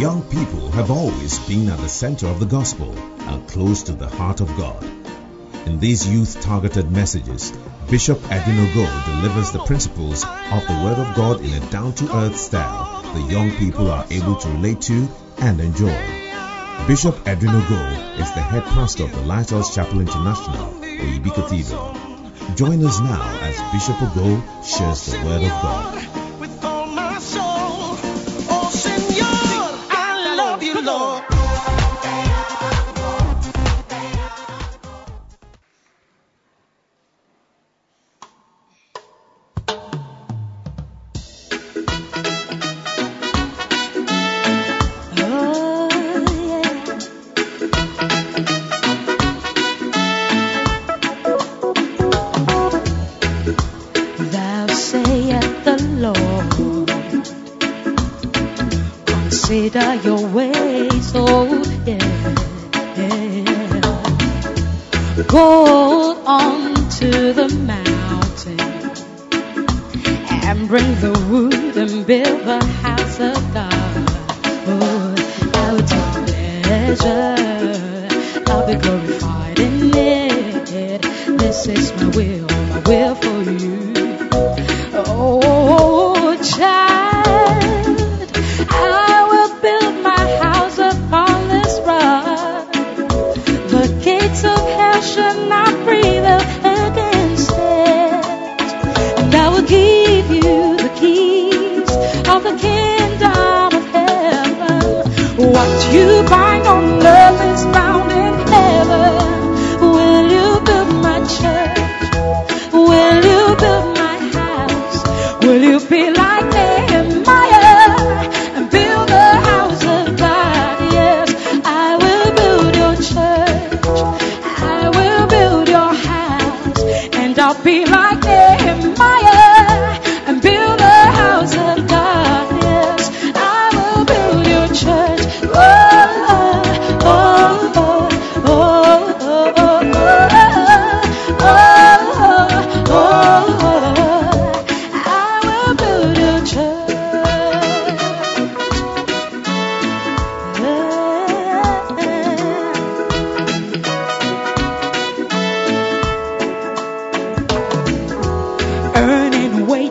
Young people have always been at the center of the gospel and close to the heart of God. In these youth targeted messages, Bishop Adinogo delivers the principles of the Word of God in a down to earth style the young people are able to relate to and enjoy. Bishop Adinogo is the head pastor of the Lighthouse Chapel International, Oyibi Cathedral. Join us now as Bishop Ogo shares the Word of God.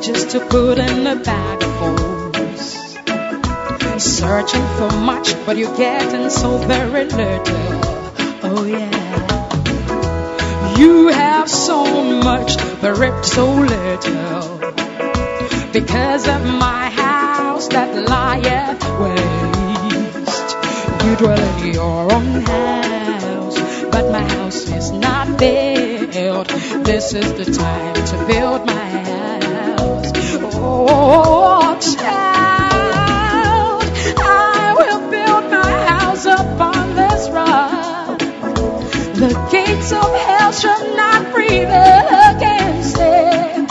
Wages to put in a bag of holes. Searching for much, but you're getting so very little. Oh yeah. You have so much, but reaped so little. Because of my house that lieth waste. You dwell in your own house, but my house is not built. This is the time to build my house. Oh, child, I will build my house upon this rock. The gates of hell shall not prevail against it.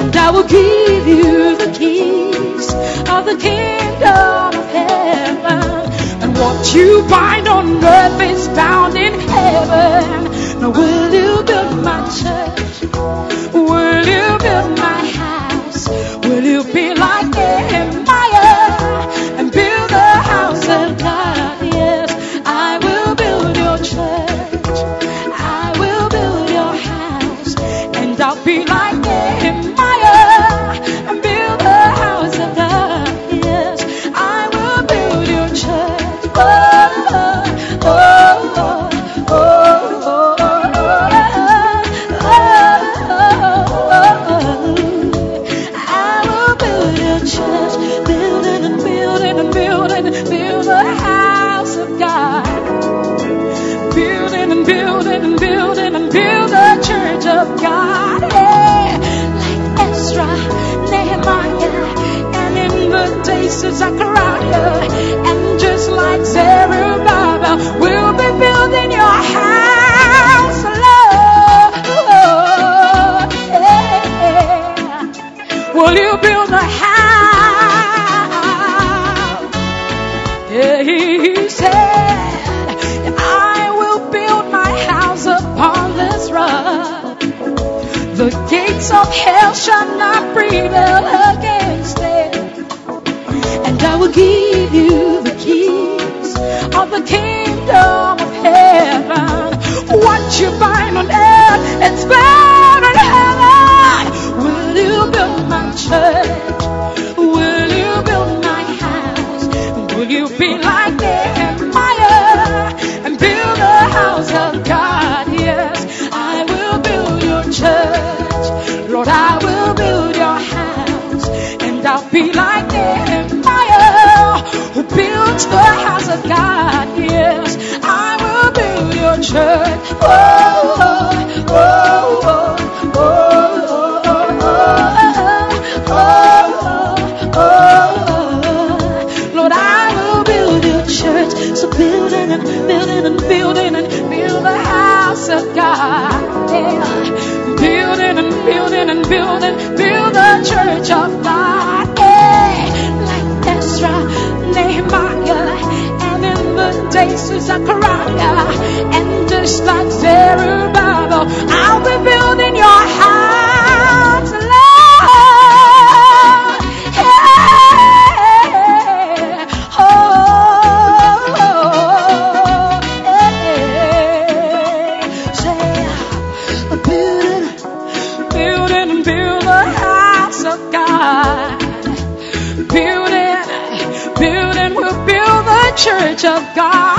And I will give you the keys of the kingdom of heaven. And what you bind on earth is bound in heaven. Now will you build my church? Thou shall not prevail against it, And I will give you the keys of the kingdom of heaven. What you find on earth, it's bound in heaven. Will you build my church? church. Oh, oh, oh, oh. oh, oh, oh, oh, oh, oh, Lord, I will build your church. So building and building and building and build the house of God. Building and building and building, build the church of God. Yeah. Like Ezra, Nehemiah, and in the days of Zechariah just like Zerubbabel, I'll be building your house, Lord. Yeah, oh, yeah. say, I'm building, building, building the house of God. Building, building, we'll build the church of God.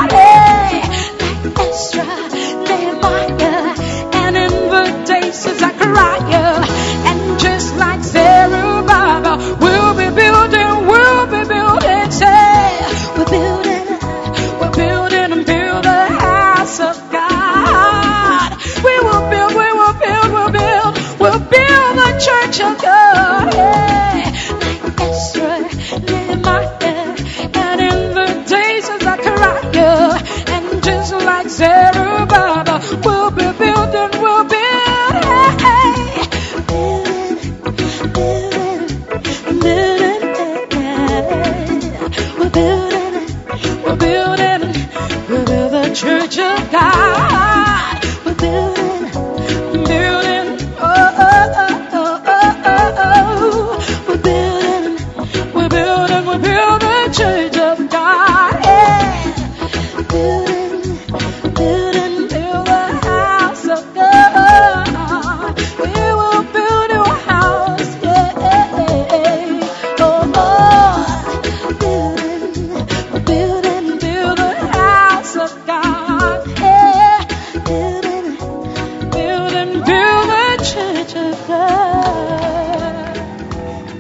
church of God.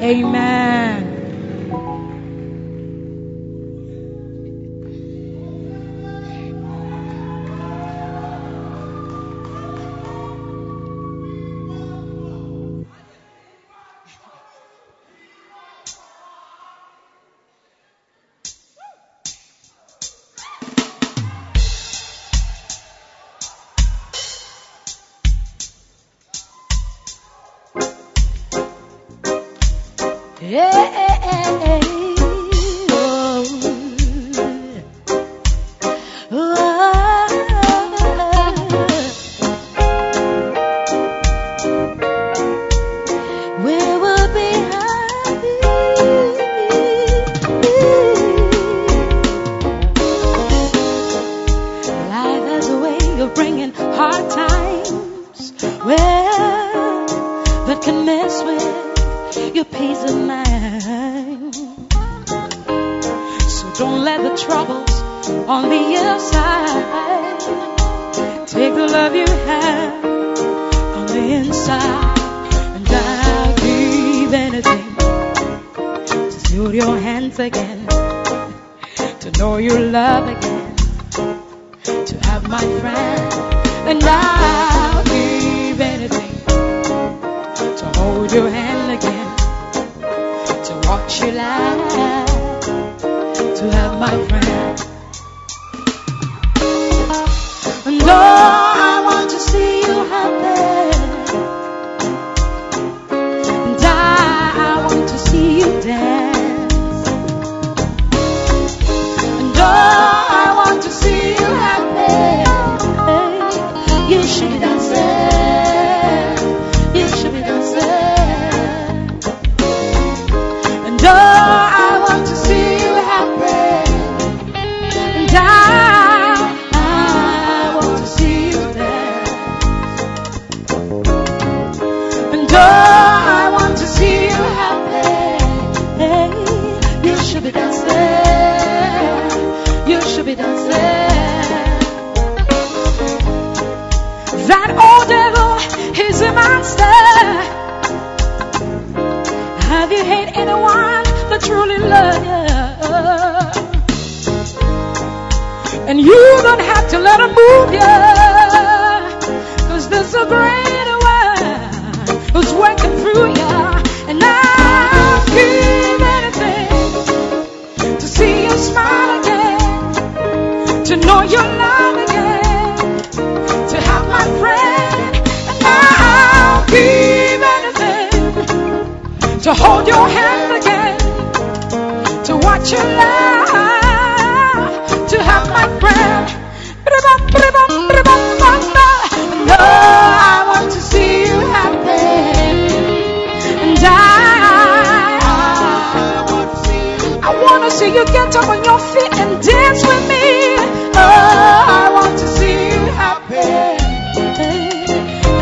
Amen. You don't have to let him move you. Cause there's a greater one who's working through you. And I'll give anything to see you smile again. To know your love again. To have my friend. And I'll give anything to hold your hand again. To watch your love. To have my friend. To see you get up on your feet and dance with me. Oh, I want to see you happy.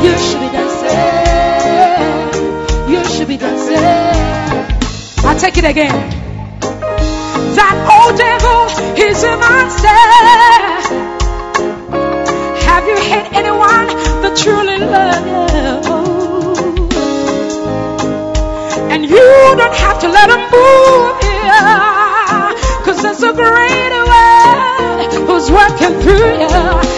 You should be dancing. You should be dancing. I'll take it again. That old devil is a monster. Have you hate anyone that truly loves you? And you don't have to let him move you. There's a greater one who's working through you.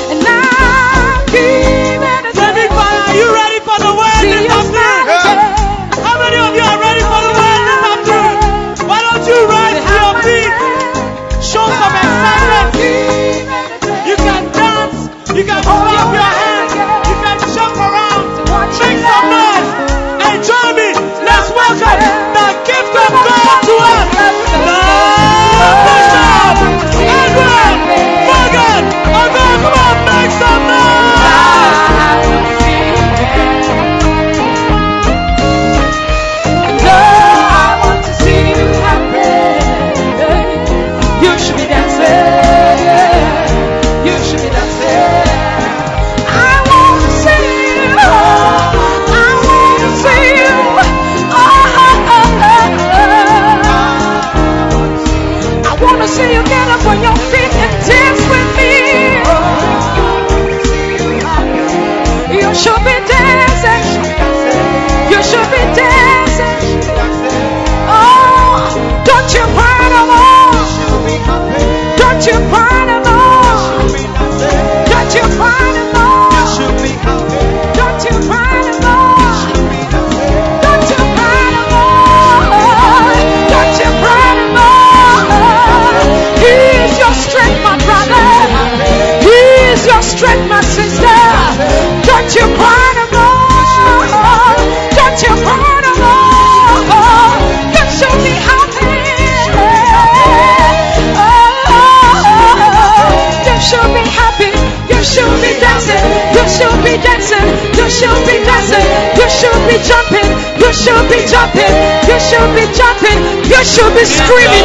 Should be screaming.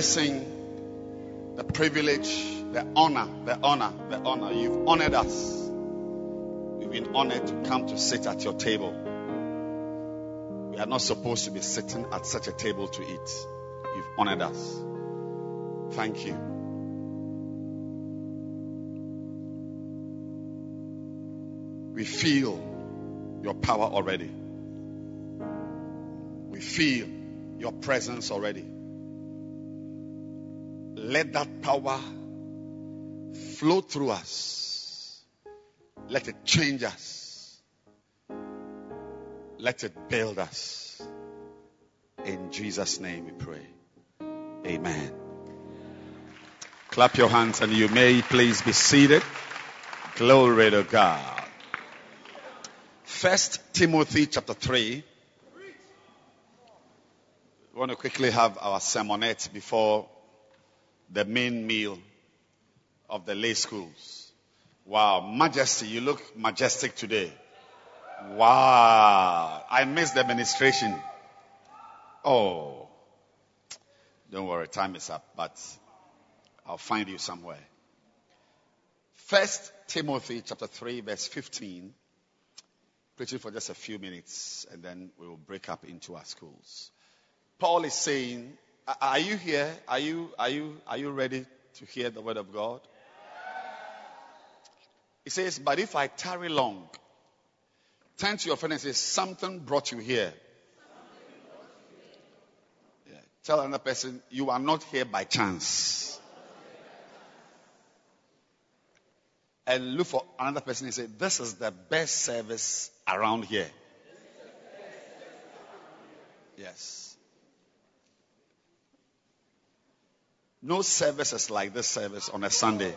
Blessing, the privilege, the honor, the honor, the honor. You've honored us. We've been honored to come to sit at your table. We are not supposed to be sitting at such a table to eat. You've honored us. Thank you. We feel your power already. We feel your presence already. Let that power flow through us. Let it change us. Let it build us. In Jesus' name we pray. Amen. Clap your hands and you may please be seated. Glory to God. First Timothy chapter 3. We want to quickly have our sermonette before the main meal of the lay schools. Wow, majesty, you look majestic today. Wow, I missed the administration. Oh, don't worry, time is up, but I'll find you somewhere. First Timothy chapter 3 verse 15. Preaching for just a few minutes and then we will break up into our schools. Paul is saying, are you here? Are you, are you, are you ready to hear the word of God? He says, but if I tarry long, turn to your friend and say, something brought you here. Yeah. Tell another person, you are not here by chance. And look for another person and say, this is the best service around here. Yes. No services like this service on a Sunday.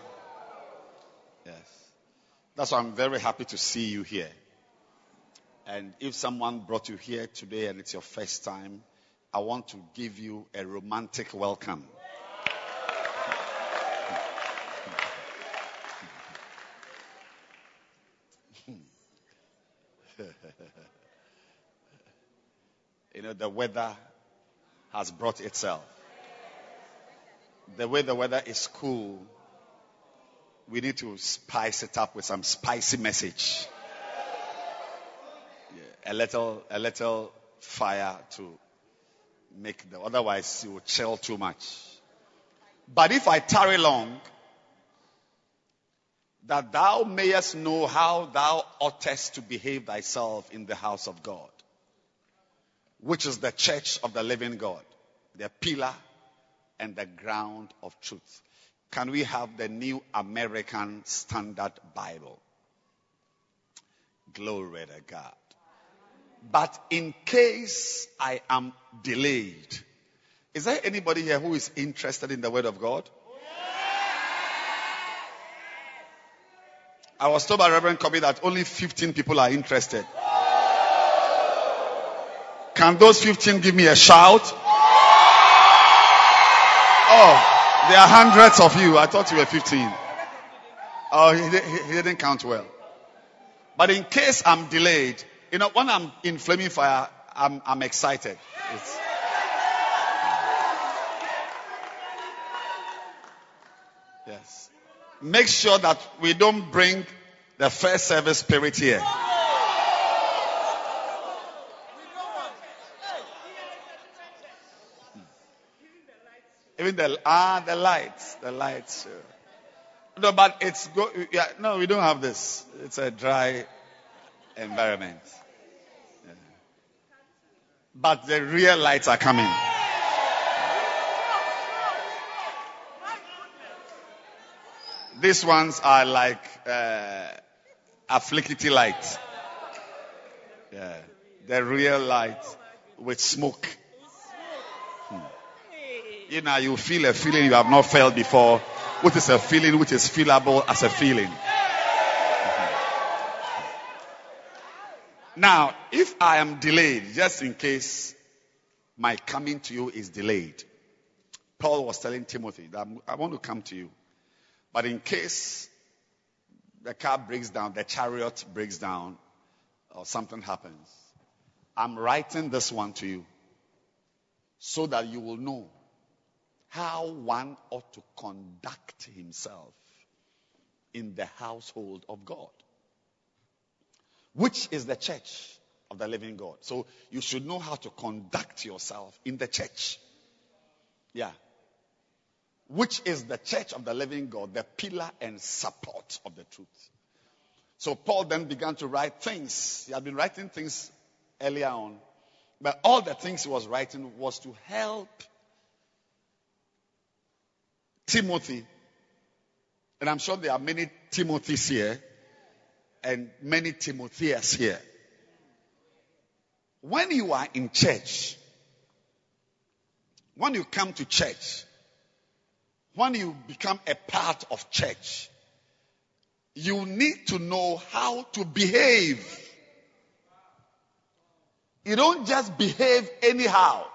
Yes. That's why I'm very happy to see you here. And if someone brought you here today and it's your first time, I want to give you a romantic welcome. you know, the weather has brought itself. The way the weather is cool, we need to spice it up with some spicy message. Yeah, a little, a little fire to make the, otherwise you will chill too much. But if I tarry long, that thou mayest know how thou oughtest to behave thyself in the house of God, which is the church of the living God, the pillar and the ground of truth. Can we have the New American Standard Bible? Glory to God. But in case I am delayed, is there anybody here who is interested in the Word of God? I was told by Reverend Kobe that only 15 people are interested. Can those 15 give me a shout? Oh, there are hundreds of you. I thought you were 15. Oh, he, he, he didn't count well. But in case I'm delayed, you know, when I'm in flaming fire, I'm, I'm excited. It's, yes. Make sure that we don't bring the first service spirit here. Even the ah the lights, the lights. uh, No, but it's go. Yeah, no, we don't have this. It's a dry environment. Yeah. But the real lights are coming. These ones are like uh, afflicity light. Yeah, the real light with smoke. You know, you feel a feeling you have not felt before, which is a feeling which is feelable as a feeling. Mm-hmm. Now, if I am delayed, just in case my coming to you is delayed, Paul was telling Timothy that I want to come to you. But in case the car breaks down, the chariot breaks down, or something happens, I'm writing this one to you so that you will know how one ought to conduct himself in the household of God, which is the church of the living God. So you should know how to conduct yourself in the church. Yeah. Which is the church of the living God, the pillar and support of the truth. So Paul then began to write things. He had been writing things earlier on. But all the things he was writing was to help Timothy. And I'm sure there are many Timothys here and many Timotheus here. When you are in church, when you come to church, when you become a part of church, you need to know how to behave You don't just behave anyhow.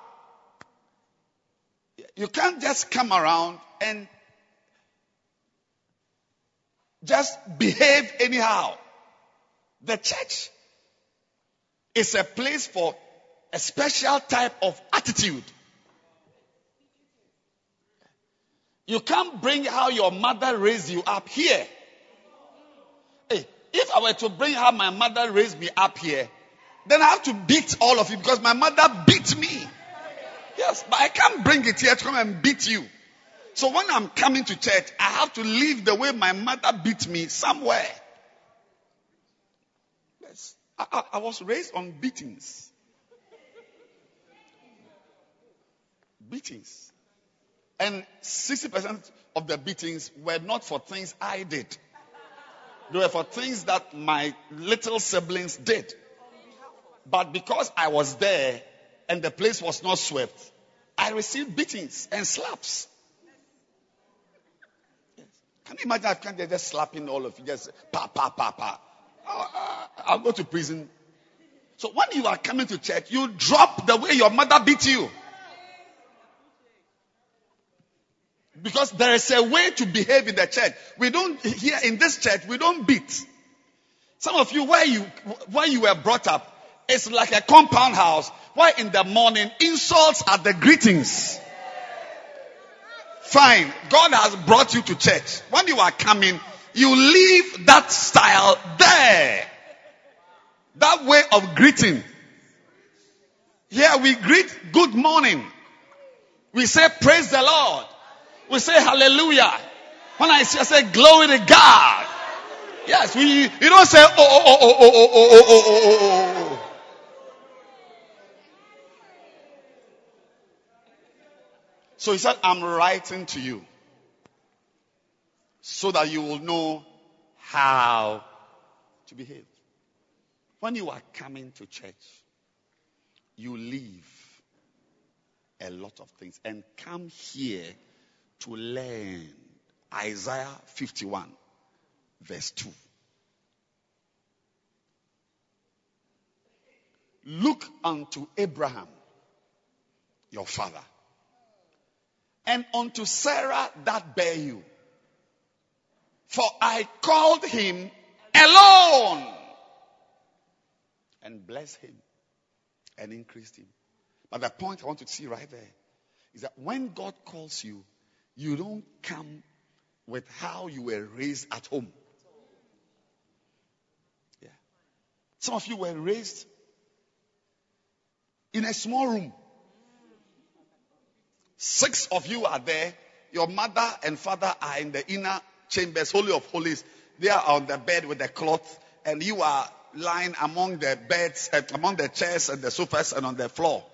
You can't just come around and just behave anyhow. The church is a place for a special type of attitude. You can't bring how your mother raised you up here. Hey, if I were to bring how my mother raised me up here, then I have to beat all of you because my mother beat me. Yes, but I can't bring it here to come and beat you. So when I'm coming to church, I have to live the way my mother beat me somewhere. Yes. I, I, I was raised on beatings. Beatings. And 60% of the beatings were not for things I did. They were for things that my little siblings did. But because I was there and the place was not swept, I received beatings and slaps. Can you imagine? I can't just slapping all of you, just pa pa pa pa. I'll, go to prison. So when you are coming to church, you drop the way your mother beat you. Because there is a way to behave in the church. We don't, here in this church, we don't beat. Some of you, where you, where you were brought up, it's like a compound house where in the morning insults are the greetings. Fine. God has brought you to church. When you are coming, you leave that style there. That way of greeting. Here we greet good morning. We say praise the Lord. We say hallelujah. When I say, I say glory to God. Yes, we, you don't say oh, oh, oh, oh, oh, oh, oh, oh, oh, oh, oh. So he said, I'm writing to you so that you will know how to behave. When you are coming to church, you leave a lot of things and come here to learn. Isaiah 51, verse 2. Look unto Abraham, your father, and unto Sarah that bare you. For I called him alone and blessed him and increased him. But the point I want to see right there is that when God calls you, you don't come with how you were raised at home. Yeah. Some of you were raised in a small room. Six of you are there. Your mother and father are in the inner chambers, holy of holies. They are on the bed with the cloth, and you are lying among the beds, among the chairs and the sofas and on the floor.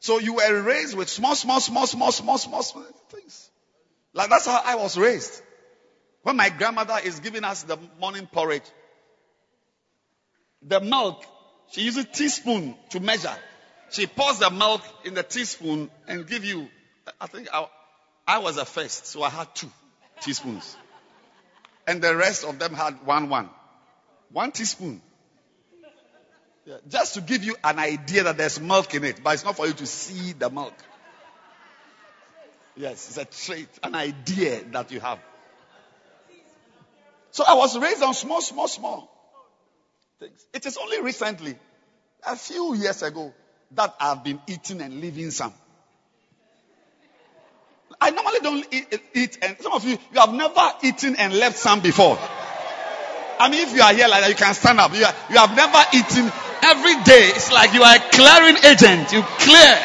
So you were raised with small, small, small, small, small, small, small things. Like that's how I was raised. When my grandmother is giving us the morning porridge, the milk, she uses a teaspoon to measure. She pours the milk in the teaspoon and give you. I think I, I was the first, so I had two teaspoons, and the rest of them had one one, one teaspoon. Yeah, just to give you an idea that there's milk in it, but it's not for you to see the milk. Yes, it's a trait, an idea that you have. So I was raised on small, small, small things. It is only recently, a few years ago, that I've been eating and leaving some. I normally don't eat, eat, and some of you, you have never eaten and left some before. I mean, if you are here like that, you can stand up. You, are, you have never eaten every day. It's like you are a clearing agent. You clear.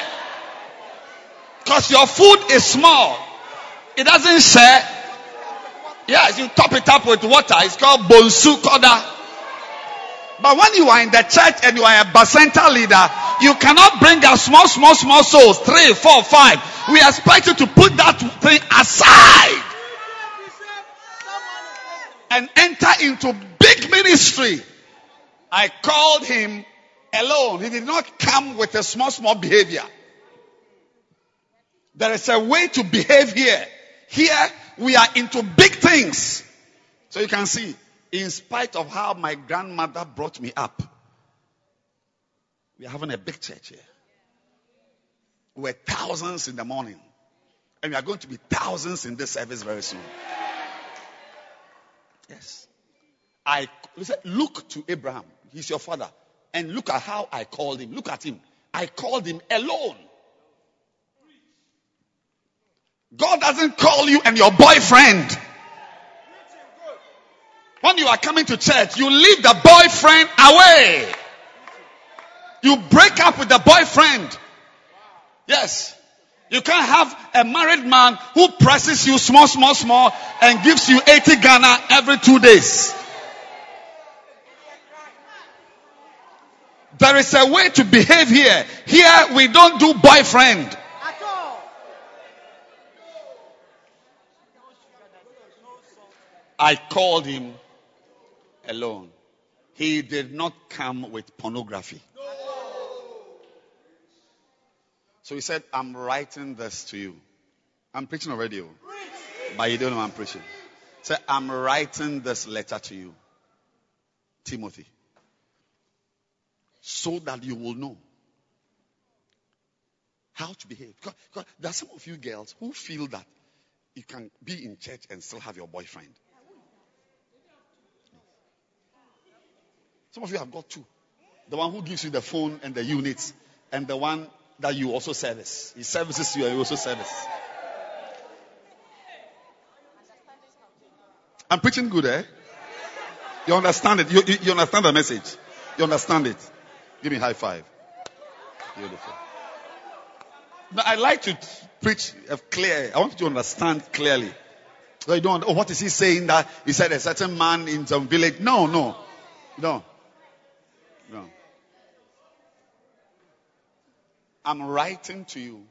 Because your food is small. It doesn't share. Yes, you top it up with water. It's called bonsu koda. But when you are in the church and you are a bacenta leader, you cannot bring out small, small, small souls. Three, four, five. We expect you to put that thing aside and enter into big ministry. I called him alone. He did not come with a small, small behavior. There is a way to behave here. Here, we are into big things. So you can see, in spite of how my grandmother brought me up, We are having a big church here. We're thousands in the morning. And we are going to be thousands in this service very soon. Yes. I listen, look to Abraham. He's your father. And look at how I called him. Look at him. I called him alone. God doesn't call you and your boyfriend. When you are coming to church, you leave the boyfriend away. You break up with the boyfriend. Yes. You can't have a married man who presses you small, small, small and gives you 80 Ghana every two days. There is a way to behave here. Here we don't do boyfriend. I called him alone. He did not come with pornography. So he said, I'm writing this to you. I'm preaching already, oh. but you don't know I'm preaching. Say, I'm writing this letter to you, Timothy, so that you will know how to behave. Because, because there are some of you girls who feel that you can be in church and still have your boyfriend. Some of you have got two. The one who gives you the phone and the units, and the one that you also service. He services you and you also service. I'm preaching good, eh? You understand it? You, you, you understand the message? You understand it? Give me high five. Beautiful. Now, I like to preach uh, clear. I want you to understand clearly. So you don't, oh, what is he saying that he said a certain man in some village? No, no, no, no. I'm writing to you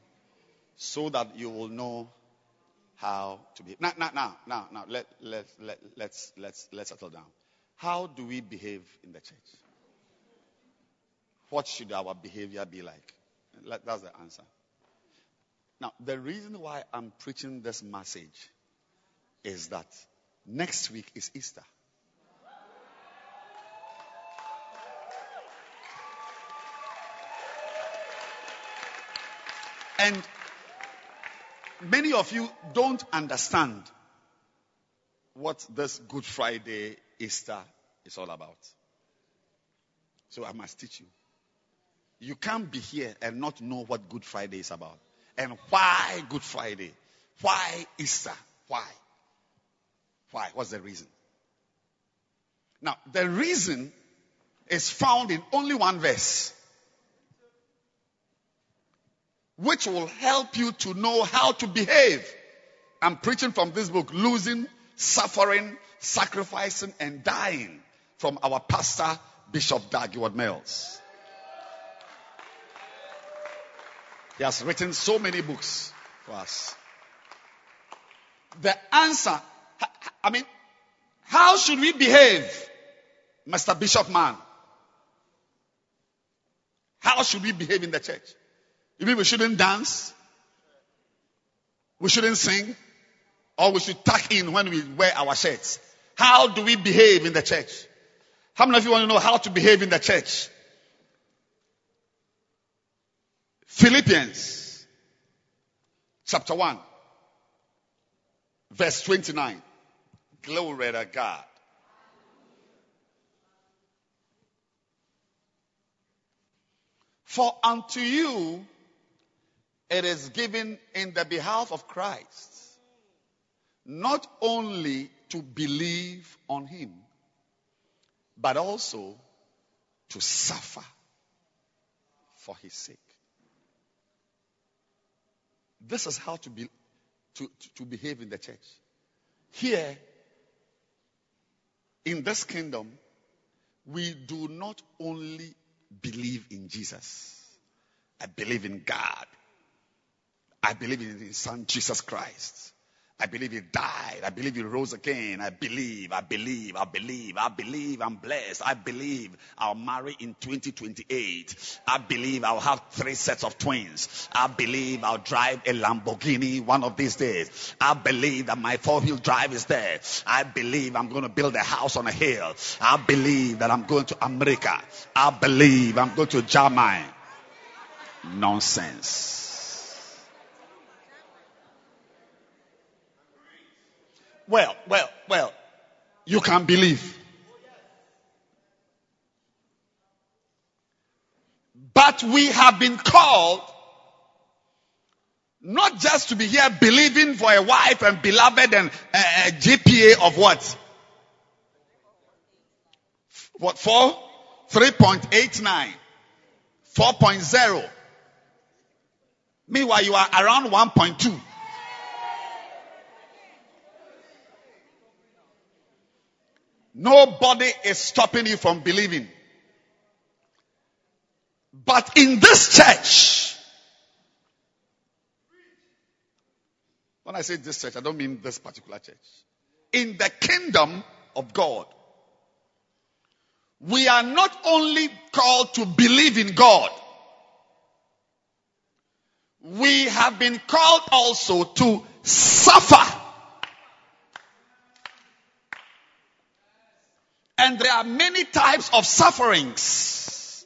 so that you will know how to behave. Now, now, now, now, now let, let, let, let's, let's, let's settle down. How do we behave in the church? What should our behavior be like? That's the answer. Now, the reason why I'm preaching this message is that next week is Easter. And many of you don't understand what this Good Friday, Easter is all about. So I must teach you. You can't be here and not know what Good Friday is about. And why Good Friday? Why Easter? Why? Why? What's the reason? Now, the reason is found in only one verse which will help you to know how to behave. I'm preaching from this book, Losing, Suffering, Sacrificing, and Dying from our pastor, Bishop Dag Heward-Mills. He has written so many books for us. The answer, I mean, how should we behave, Mr. Bishop Man? How should we behave in the church? You mean we shouldn't dance? We shouldn't sing? Or we should tuck in when we wear our shirts? How do we behave in the church? How many of you want to know how to behave in the church? Philippians chapter 1, verse 29. Glory to God. For unto you it is given in the behalf of Christ not only to believe on him, but also to suffer for his sake. This is how to, be, to, to behave in the church. Here, in this kingdom, we do not only believe in Jesus. I believe in God. I believe in His Son, Jesus Christ. I believe he died. I believe he rose again. I believe, I believe, I believe, I believe I'm blessed. I believe I'll marry in 2028. I believe I'll have three sets of twins. I believe I'll drive a Lamborghini one of these days. I believe that my four wheel drive is there. I believe I'm going to build a house on a hill. I believe that I'm going to America. I believe I'm going to Germany. Nonsense. Well, well, well, you can believe. But we have been called not just to be here believing for a wife and beloved and a, GPA of what? What for? 3.89. 4.0. Meanwhile, you are around 1.2. Nobody is stopping you from believing. But in this church, when I say this church, I don't mean this particular church. In the kingdom of God, we are not only called to believe in God, we have been called also to suffer. And there are many types of sufferings.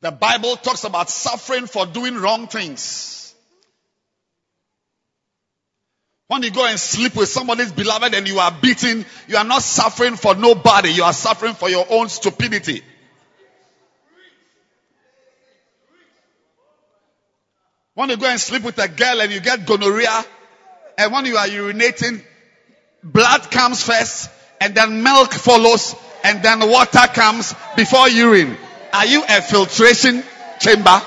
The Bible talks about suffering for doing wrong things. When you go and sleep with somebody's beloved and you are beaten, you are not suffering for nobody. You are suffering for your own stupidity. When you go and sleep with a girl and you get gonorrhea, and when you are urinating, blood comes first, and then milk follows, and then water comes before urine. Are you a filtration chamber?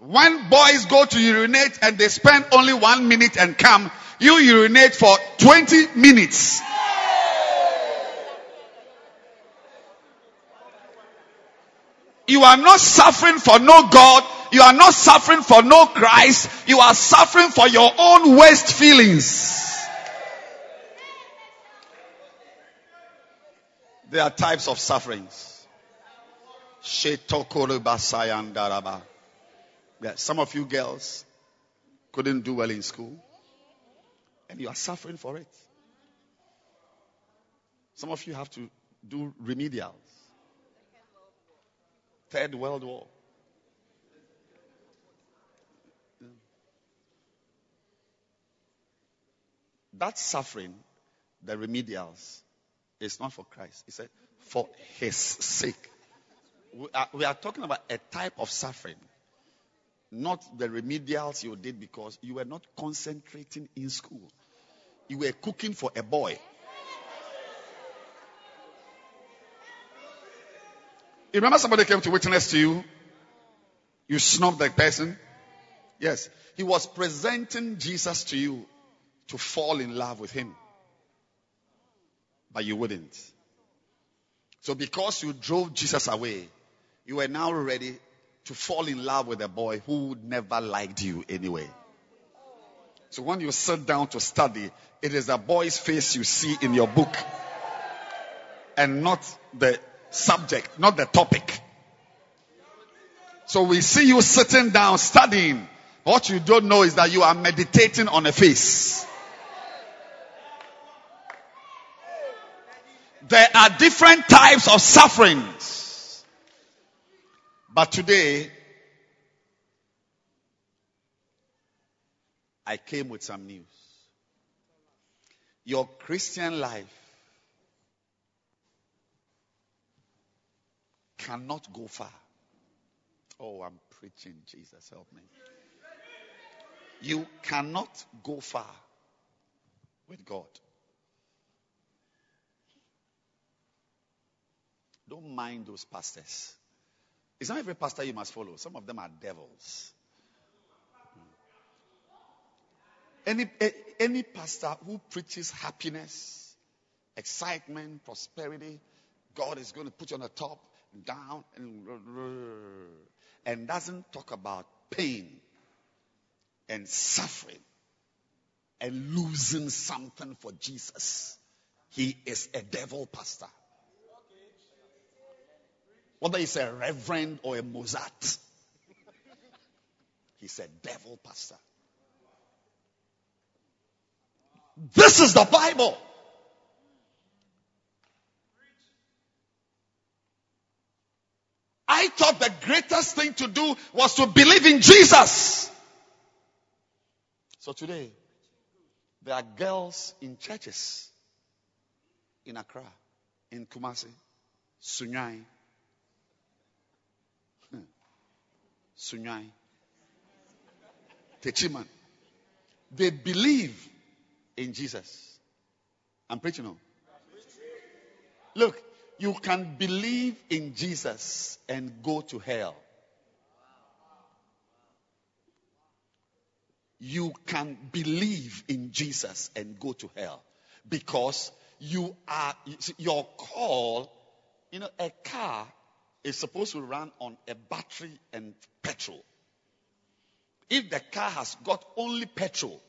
When boys go to urinate and they spend only one minute and come, you urinate for 20 minutes. You are not suffering for no God. You are not suffering for no Christ. You are suffering for your own waste feelings. There are types of sufferings. Yeah, some of you girls couldn't do well in school and you are suffering for it. Some of you have to do remedials. Third World War. That suffering, the remedials, is not for Christ. He said, for his sake. We are, we are talking about a type of suffering, not the remedials you did because you were not concentrating in school. You were cooking for a boy. You remember somebody came to witness to you? You snubbed that person? Yes. He was presenting Jesus to you to fall in love with him. But you wouldn't. So because you drove Jesus away, you were now ready to fall in love with a boy who never liked you anyway. So when you sit down to study, it is a boy's face you see in your book and not the subject, not the topic. So we see you sitting down studying. What you don't know is that you are meditating on a face. There are different types of sufferings. But today, I came with some news. Your Christian life cannot go far. Oh, I'm preaching, Jesus, help me. You cannot go far with God. Don't mind those pastors. It's not every pastor you must follow. Some of them are devils. Hmm. Any, any pastor who preaches happiness, excitement, prosperity, God is going to put you on the top, down and, and doesn't talk about pain and suffering and losing something for Jesus, he is a devil pastor. Whether he's a reverend or a Mozart, he's a devil pastor. This is the Bible. I thought the greatest thing to do was to believe in Jesus. So today, there are girls in churches in Accra, in Kumasi, Sunyani, hmm, Sunyani, Techiman. They believe in Jesus. I'm preaching on. Look, you can believe in Jesus and go to hell. You can believe in Jesus and go to hell because you are your call. You know, a car is supposed to run on a battery and petrol. If the car has got only petrol,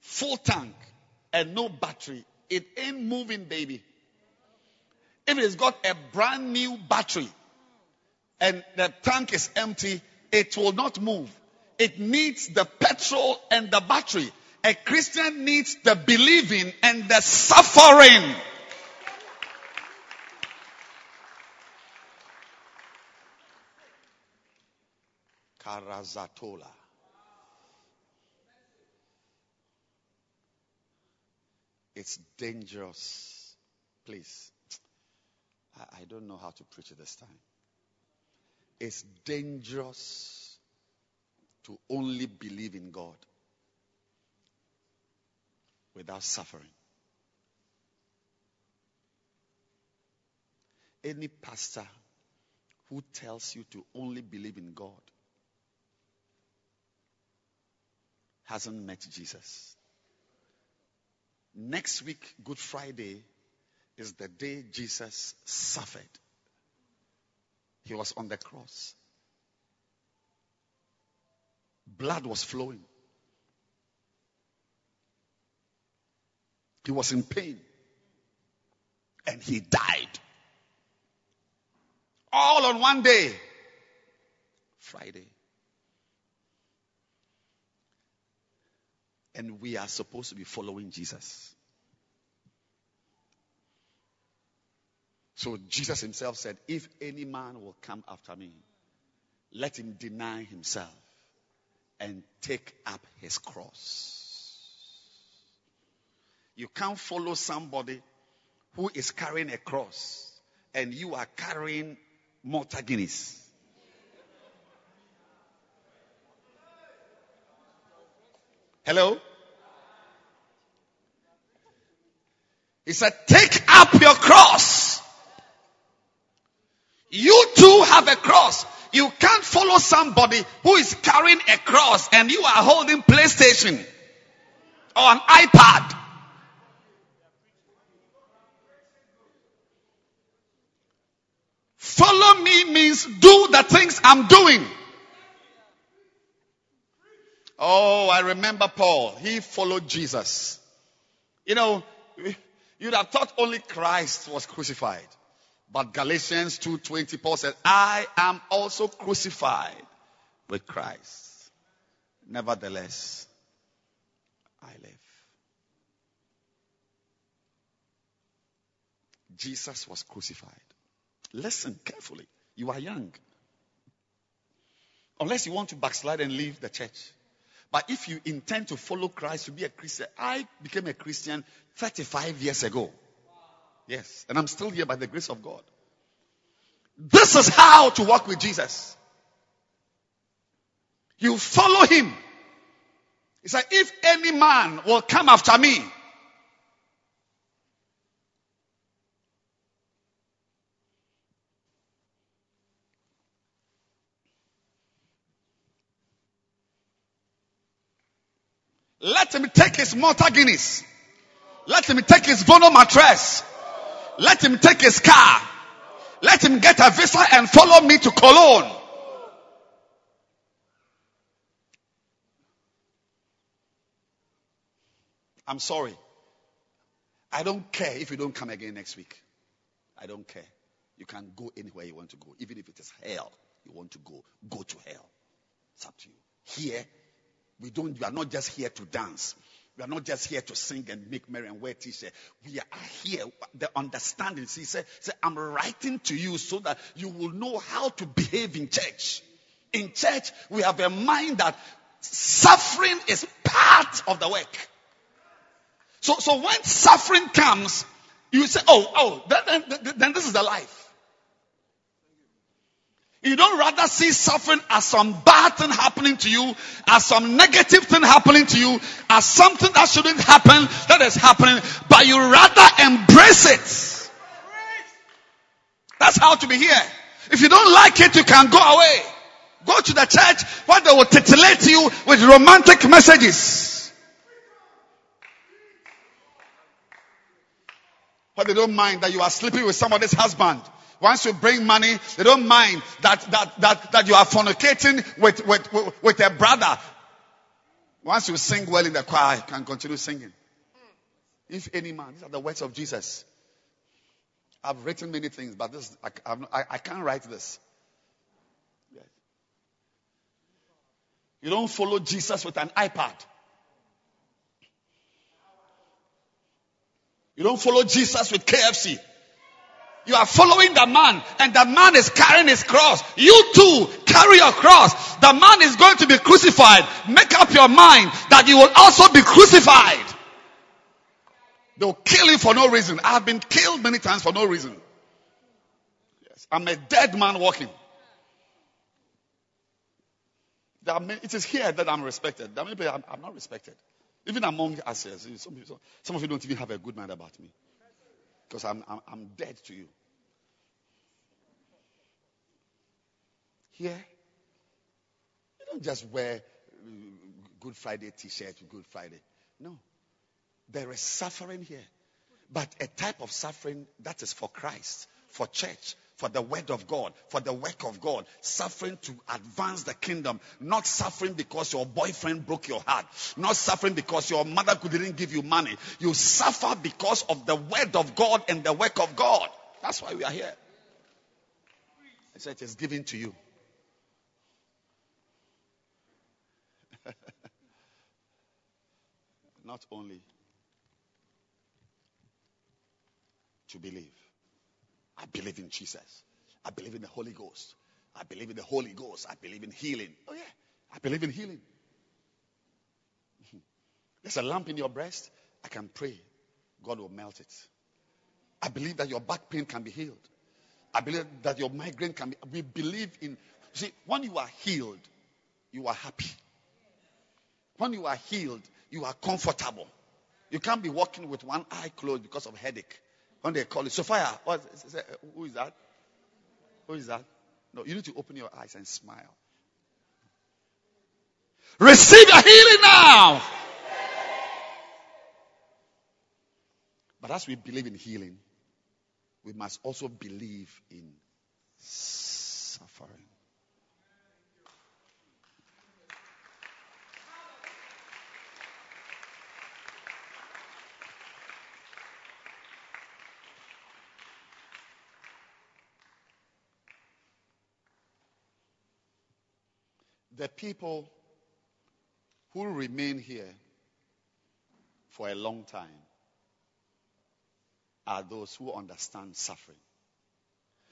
full tank, and no battery, it ain't moving, baby. If it's got a brand new battery and the tank is empty, it will not move. It needs the petrol and the battery. A Christian needs the believing and the suffering. Karazatola. It's dangerous. Please. I, I don't know how to preach it this time. It's dangerous to only believe in God without suffering. Any pastor who tells you to only believe in God hasn't met Jesus. Next week, Good Friday, is the day Jesus suffered. He was on the cross. Blood was flowing. He was in pain. And he died. All on one day. Friday. And we are supposed to be following Jesus. So Jesus himself said, If any man will come after me, let him deny himself and take up his cross. You can't follow somebody who is carrying a cross and you are carrying Malta Guinness. Hello? He said, Take up your cross. You too have a cross. You can't follow somebody who is carrying a cross and you are holding PlayStation or an iPad. Follow me means do the things I'm doing. Oh, I remember Paul. He followed Jesus. You know, you'd have thought only Christ was crucified. But Galatians 2:20 Paul said, "I am also crucified with Christ. Nevertheless, I live." Jesus was crucified. Listen carefully. You are young. Unless you want to backslide and leave the church. But if you intend to follow Christ to be a Christian, I became a Christian 35 years ago. Yes. And I'm still here by the grace of God. This is how to walk with Jesus. You follow him. He said, if any man will come after me, let him take his Malta Guinness. Let him take his Vono mattress. Let him take his car. Let him get a visa and follow me to Cologne. I'm sorry. I don't care if you don't come again next week. I don't care. You can go anywhere you want to go. Even if it is hell you want to go, go to hell. It's up to you. Here, we don't, we are not just here to dance. We are not just here to sing and make merry and wear t-shirt. We are here. The understanding. See, say, say, I'm writing to you so that you will know how to behave in church. In church, we have a mind that suffering is part of the work. So, so when suffering comes, you say, oh, oh, then, then, then this is the life. You don't rather see suffering as some bad thing happening to you, as some negative thing happening to you, as something that shouldn't happen that is happening, but you rather embrace it. That's how to be here. If you don't like it, you can go away. Go to the church where they will titillate you with romantic messages. But they don't mind that you are sleeping with somebody's husband. Once you bring money, they don't mind that, that, that, that you are fornicating with, with, with, with a brother. Once you sing well in the choir, you can continue singing. If any man, these are the words of Jesus. I've written many things, but this, I, I, I can't write this. You don't follow Jesus with an iPad. You don't follow Jesus with KFC. You are following the man and the man is carrying his cross. You too carry your cross. The man is going to be crucified. Make up your mind that you will also be crucified. They'll kill you for no reason. I have been killed many times for no reason. Yes, I'm a dead man walking. It is here that I'm respected. There are many people I'm, I'm not respected. Even among us, some, some of you don't even have a good mind about me. Because I'm, I'm, I'm dead to you. Here, you don't just wear uh, Good Friday t shirt Good Friday. No. There is suffering here. But a type of suffering that is for Christ, for church, for the word of God, for the work of God, suffering to advance the kingdom, not suffering because your boyfriend broke your heart, not suffering because your mother didn't give you money. You suffer because of the word of God and the work of God. That's why we are here. I said it is given to you. not only to believe I believe in Jesus. I believe in the Holy Ghost. I believe in the Holy Ghost. I believe in healing. Oh, yeah. I believe in healing. There's a lump in your breast. I can pray. God will melt it. I believe that your back pain can be healed. I believe that your migraine can be. We believe in. See, when you are healed, you are happy. When you are healed, you are comfortable. You can't be walking with one eye closed because of headache. When they call it, Sophia, what, who is that? Who is that? No, you need to open your eyes and smile. Receive your healing now. But as we believe in healing, we must also believe in suffering. The people who remain here for a long time are those who understand suffering.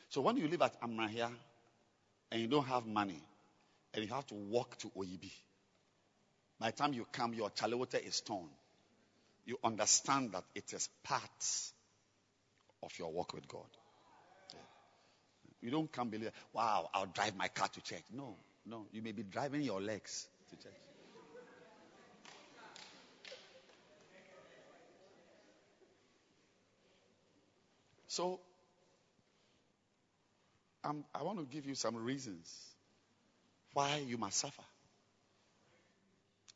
So when you live at Amrahia and you don't have money and you have to walk to Oyibi, by the time you come, your chalewote is torn. You understand that it is part of your walk with God. Yeah. You don't come believe, wow, I'll drive my car to church. No, no, you may be driving your legs to church. So, um, I want to give you some reasons why you must suffer.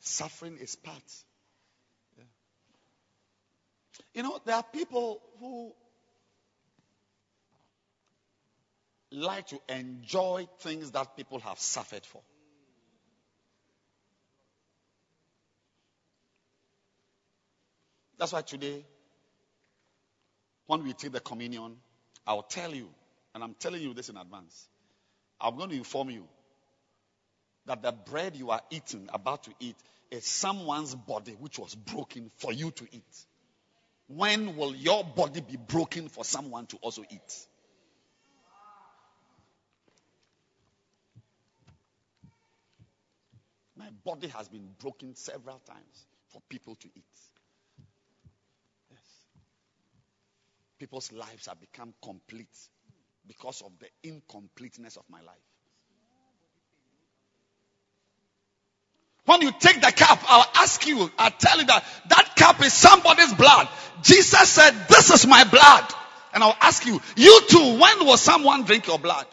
Suffering is part. Yeah. You know, there are people who like to enjoy things that people have suffered for. That's why today, when we take the communion, I'll tell you, and I'm telling you this in advance, I'm going to inform you that the bread you are eating, about to eat, is someone's body which was broken for you to eat. When will your body be broken for someone to also eat? My body has been broken several times for people to eat. Yes. People's lives have become complete because of the incompleteness of my life. When you take the cup, I'll ask you, I'll tell you that that cup is somebody's blood. Jesus said, This is my blood. And I'll ask you, you too, when will someone drink your blood?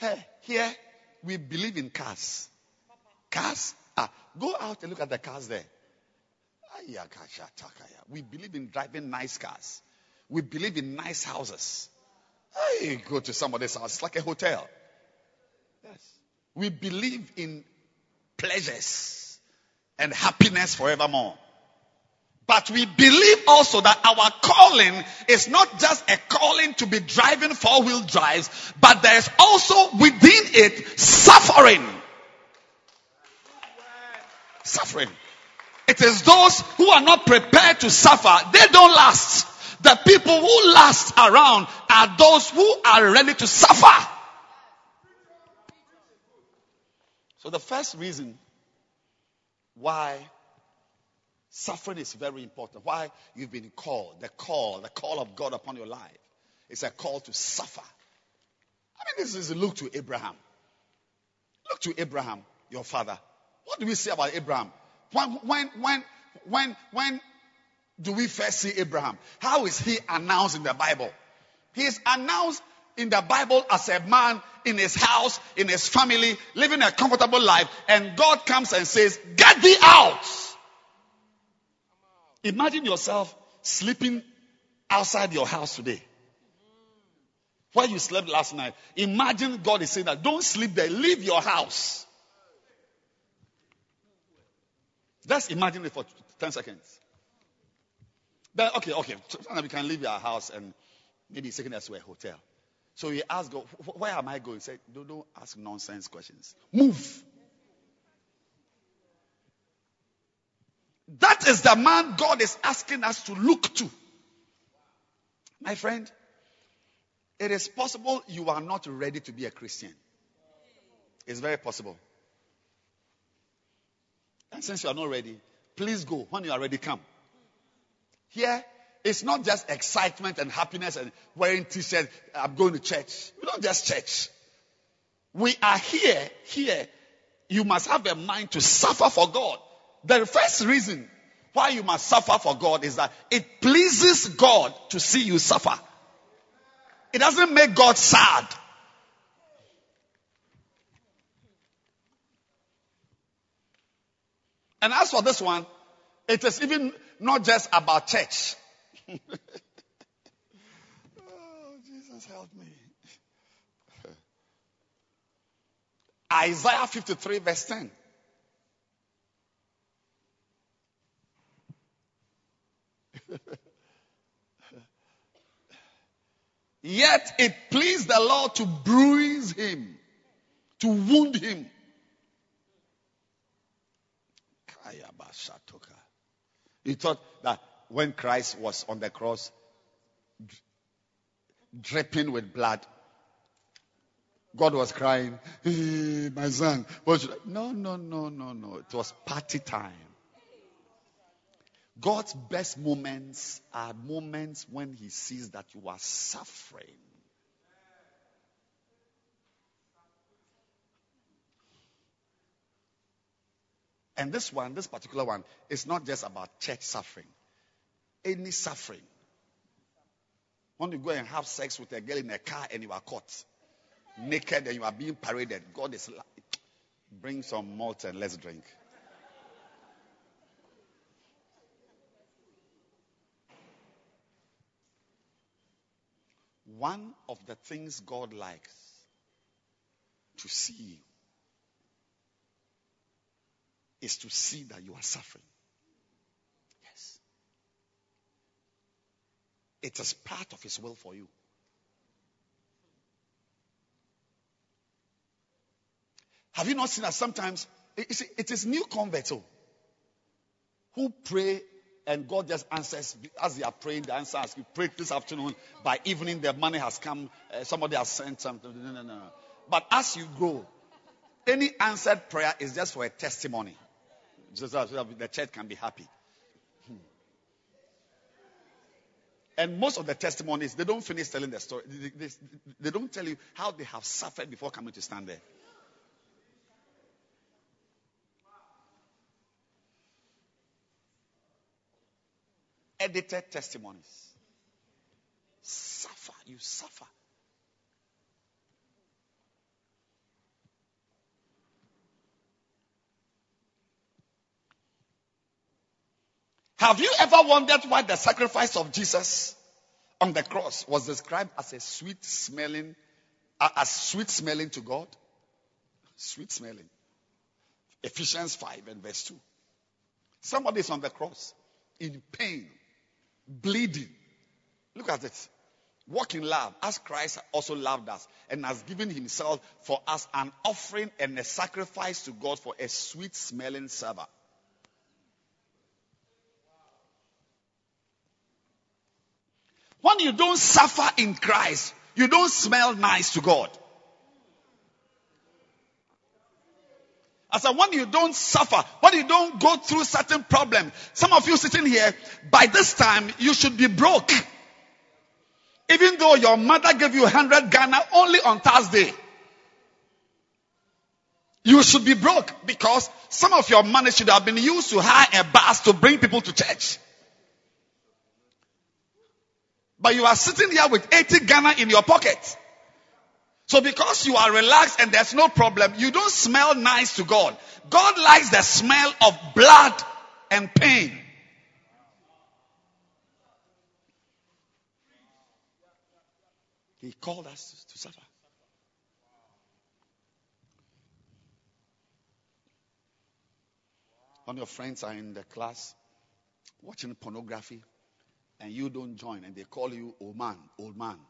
Hey, here we believe in cars. Cars? Ah, go out and look at the cars there. We believe in driving nice cars. We believe in nice houses. I go to somebody's house. It's like a hotel. Yes. We believe in pleasures and happiness forevermore. But we believe also that our calling is not just a calling to be driving four wheel drives, but there's also within it suffering. Suffering. It is those who are not prepared to suffer, they don't last. The people who last around are those who are ready to suffer. So, the first reason why suffering is very important, why you've been called, the call, the call of God upon your life, It's a call to suffer. I mean, this is look to Abraham. Look to Abraham, your father. What do we say about Abraham? When, when, when, when, when do we first see Abraham? How is he announced in the Bible? He is announced in the Bible as a man in his house, in his family, living a comfortable life, and God comes and says, Get thee out. Imagine yourself sleeping outside your house today. Where you slept last night. Imagine God is saying that don't sleep there, leave your house. Just imagine it for 10 seconds. Then, okay, okay. we can leave our house and maybe taking us to a hotel. So he asked God, Where am I going? He said, don't ask nonsense questions. Move. That is the man God is asking us to look to. My friend, it is possible you are not ready to be a Christian. It's very possible. And since you are not ready, please go. When you are ready, come. Here, it's not just excitement and happiness and wearing t-shirt. I'm going to church. We don't just church. We are here, here. You must have a mind to suffer for God. The first reason why you must suffer for God is that it pleases God to see you suffer. It doesn't make God sad. And as for this one, it is even not just about church. oh, Jesus help me. Isaiah 53 verse 10. Yet it pleased the Lord to bruise him, to wound him. He thought that when Christ was on the cross, dripping with blood, God was crying, hey, my son. No, no, no, no, no. It was party time. God's best moments are moments when He sees that you are suffering. And this one, this particular one, is not just about church suffering. Any suffering. When you go and have sex with a girl in a car and you are caught naked and you are being paraded, God is like, bring some malt and let's drink. One of the things God likes to see is to see that you are suffering. Yes. It is part of His will for you. Have you not seen that sometimes it is new converts oh, who pray and God just answers as they are praying. The answer is you prayed this afternoon. By evening, the money has come. Uh, somebody has sent something. No, no, no. But as you grow, any answered prayer is just for a testimony, just so that the church can be happy. Hmm. And most of the testimonies, they don't finish telling the story. They, they, they don't tell you how they have suffered before coming to stand there. Edited testimonies. Suffer, you suffer. Have you ever wondered why the sacrifice of Jesus on the cross was described as a sweet smelling, as sweet smelling to God? Sweet smelling. Ephesians 5 and verse 2. Somebody is on the cross in pain, bleeding. Look at it. Walk in love as Christ also loved us and has given himself for us an offering and a sacrifice to God for a sweet smelling savor. When you don't suffer in Christ, you don't smell nice to God. I said, when you don't suffer, when you don't go through certain problems, some of you sitting here, by this time, you should be broke. Even though your mother gave you 100 Ghana only on Thursday. You should be broke because some of your money should have been used to hire a bus to bring people to church. But you are sitting here with 80 Ghana in your pocket. So because you are relaxed and there's no problem, you don't smell nice to God. God likes the smell of blood and pain. He called us to suffer. When your friends are in the class watching pornography and you don't join and they call you old man, old man,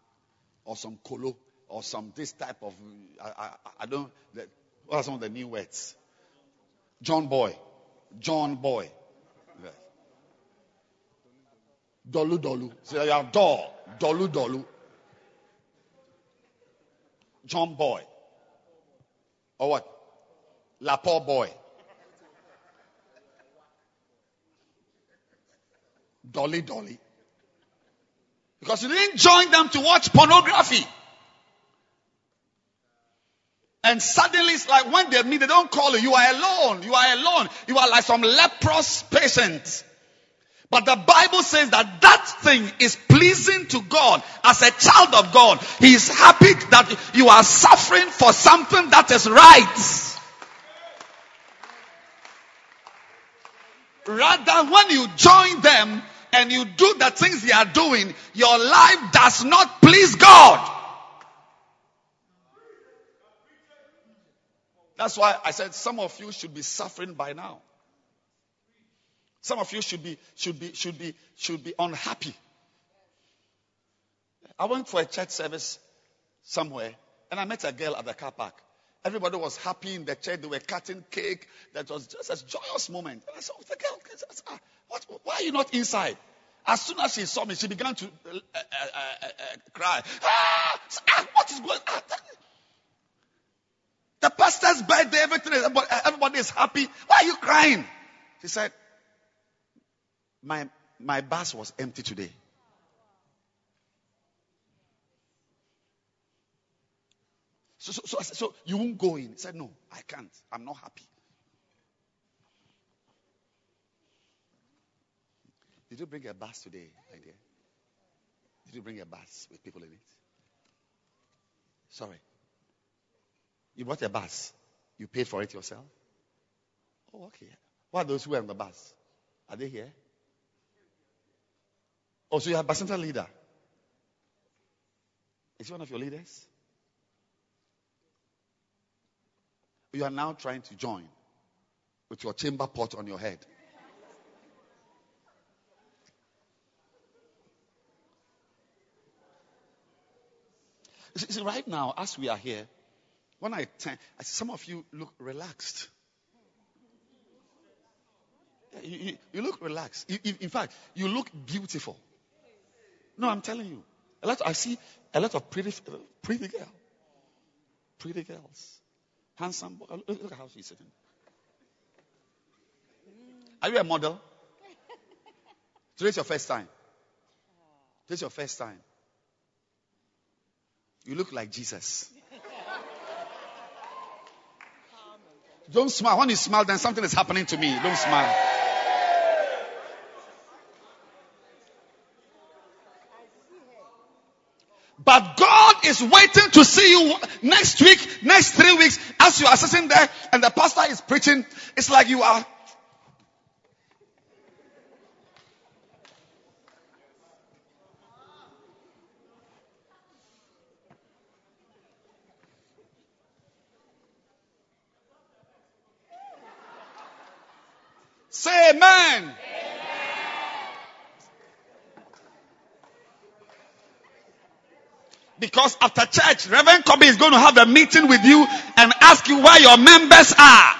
or some colo, or some this type of I, I, I don't what are some of the new words? John boy, John boy, yes. dolu dolu. So you have doll, dolu dolu. John boy, or what? La Lapo boy. Dolly dolly. Because you didn't join them to watch pornography. And suddenly it's like when they meet, they don't call you. You are alone. You are alone. You are like some leprous patient. But the Bible says that that thing is pleasing to God as a child of God. He is happy that you are suffering for something that is right. Rather, when you join them and you do the things they are doing, your life does not please God. That's why I said some of you should be suffering by now. Some of you should be should be should be should be unhappy. I went for a church service somewhere and I met a girl at the car park. Everybody was happy in the church. They were cutting cake. That was just a joyous moment. And I said, oh, the girl, ah, what, why are you not inside? As soon as she saw me, she began to uh, uh, uh, uh cry. Ah, ah, what is going on? The pastor's birthday, everything, everybody is happy. Why are you crying? She said, my, my bus was empty today. So, so, so, so you won't go in. He said, No, I can't. I'm not happy. Did you bring a bus today, my dear? Did you bring a bus with people in it? Sorry. You bought a bus. You paid for it yourself? Oh, okay. What are those who are on the bus? Are they here? Oh, so you have a center leader. Is he one of your leaders? You are now trying to join with your chamber pot on your head. See, right now, as we are here, when I turn, some of you look relaxed. You, you- you look relaxed. You- in fact, you look beautiful. No, I'm telling you. A lot. I see a lot of pretty, uh, pretty girl, pretty girls, handsome. boy. Look, look at how she's sitting. Are you a model? Today's your first time. Today's your first time. You look like Jesus. Don't smile. When you smile, then something is happening to me. Don't smile. But God is waiting to see you next week, next three weeks, as you are sitting there and the pastor is preaching. It's like you are. Say amen. Because after church, Reverend Kobe is going to have a meeting with you and ask you where your members are.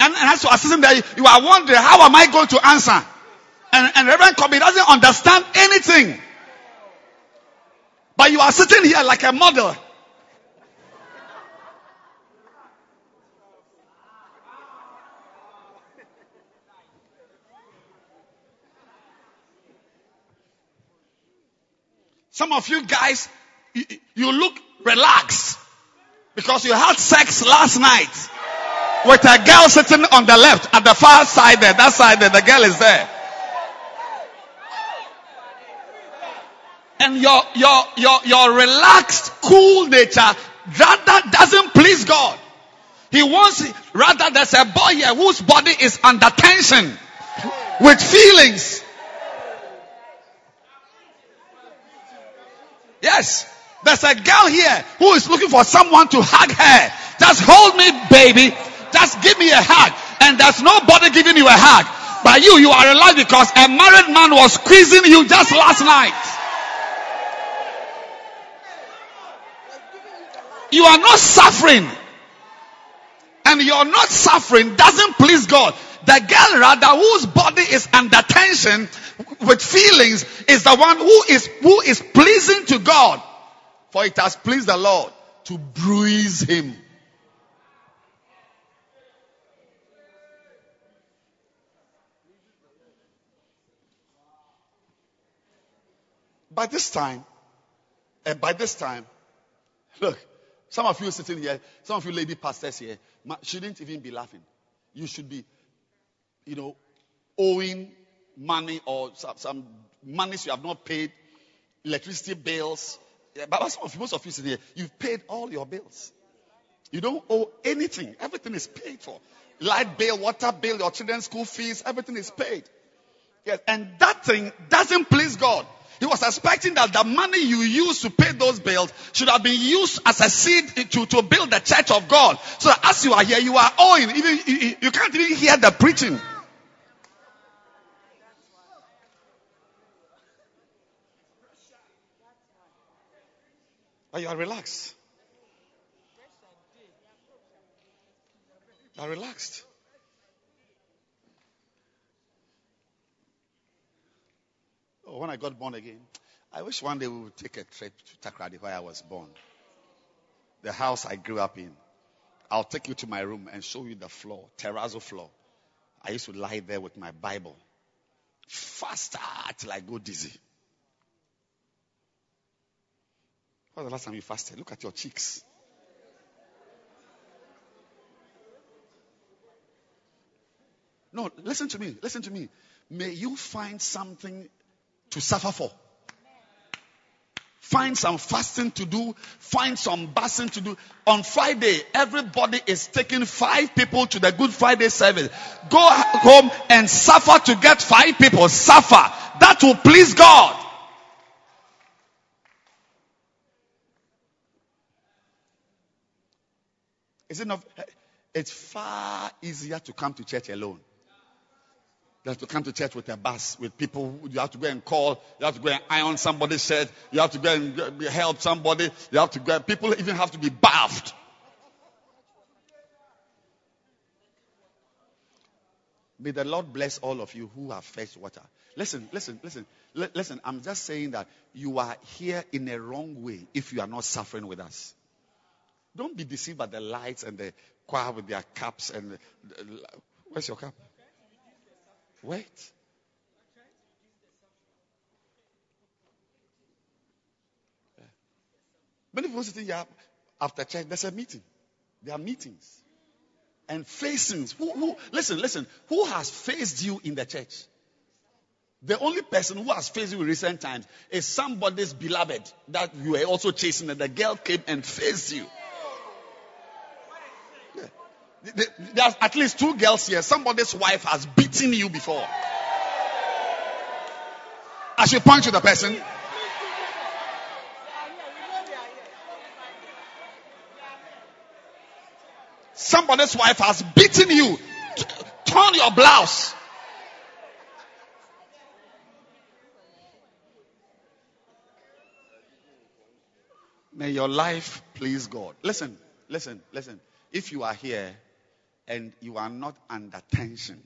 And, and as you are sitting there, you are wondering, how am I going to answer? And, and Reverend Kobe doesn't understand anything. But you are sitting here like a model. Some of you guys, you, you look relaxed because you had sex last night with a girl sitting on the left at the far side there. That side there, the girl is there. And your, your, your, your relaxed, cool nature rather doesn't please God. He wants, rather there's a boy here whose body is under tension with feelings. Yes. There's a girl here who is looking for someone to hug her. Just hold me, baby. Just give me a hug. And there's nobody giving you a hug. But you, you are alive because a married man was squeezing you just last night. You are not suffering. And your not suffering doesn't please God. The girl rather whose body is under tension with feelings is the one who is who is pleasing to God. For it has pleased the Lord to bruise him. By this time, and by this time, look, some of you sitting here, some of you lady pastors here, shouldn't even be laughing. You should be, you know, owing money or some, some monies you have not paid, electricity bills. But some of most of you here, you've paid all your bills. You don't owe anything. Everything is paid for. Light bill, water bill, your children's school fees, everything is paid. Yes, and that thing doesn't please God. He was expecting that the money you use to pay those bills should have been used as a seed to, to build the church of God. So as you are here, you are owing. Even you- you can't even hear the preaching. You are relaxed. You are relaxed. Oh, when I got born again, I wish one day we would take a trip to Takoradi where I was born. The house I grew up in. I'll take you to my room and show you the floor, terrazzo floor. I used to lie there with my Bible. Faster ah, till I go dizzy. Was the last time you fasted? Look at your cheeks. No, listen to me. Listen to me. May you find something to suffer for. Find some fasting to do. Find some basting to do. On Friday, everybody is taking five people to the Good Friday service. Go home and suffer to get five people. Suffer. That will please God. It's far easier to come to church alone than to come to church with a bus with people. You have to go and call. You have to go and iron somebody's shirt. You have to go and help somebody. You have to go. People even have to be bathed. May the Lord bless all of you who have fetched water. Listen, listen, listen, Li- listen. I'm just saying that you are here in a wrong way if you are not suffering with us. Don't be deceived by the lights and the choir with their caps and. The, where's your cap? Wait. Many people sitting here after church. There's a meeting. There are meetings and facings. Who, who, listen, listen. Who has faced you in the church? The only person who has faced you in recent times is somebody's beloved that you were also chasing, and the girl came and faced you. There's at least two girls here. Somebody's wife has beaten you before. I should point to the person. Somebody's wife has beaten you, t- torn your blouse. May your life please God. Listen, listen, listen. If you are here and you are not under tension,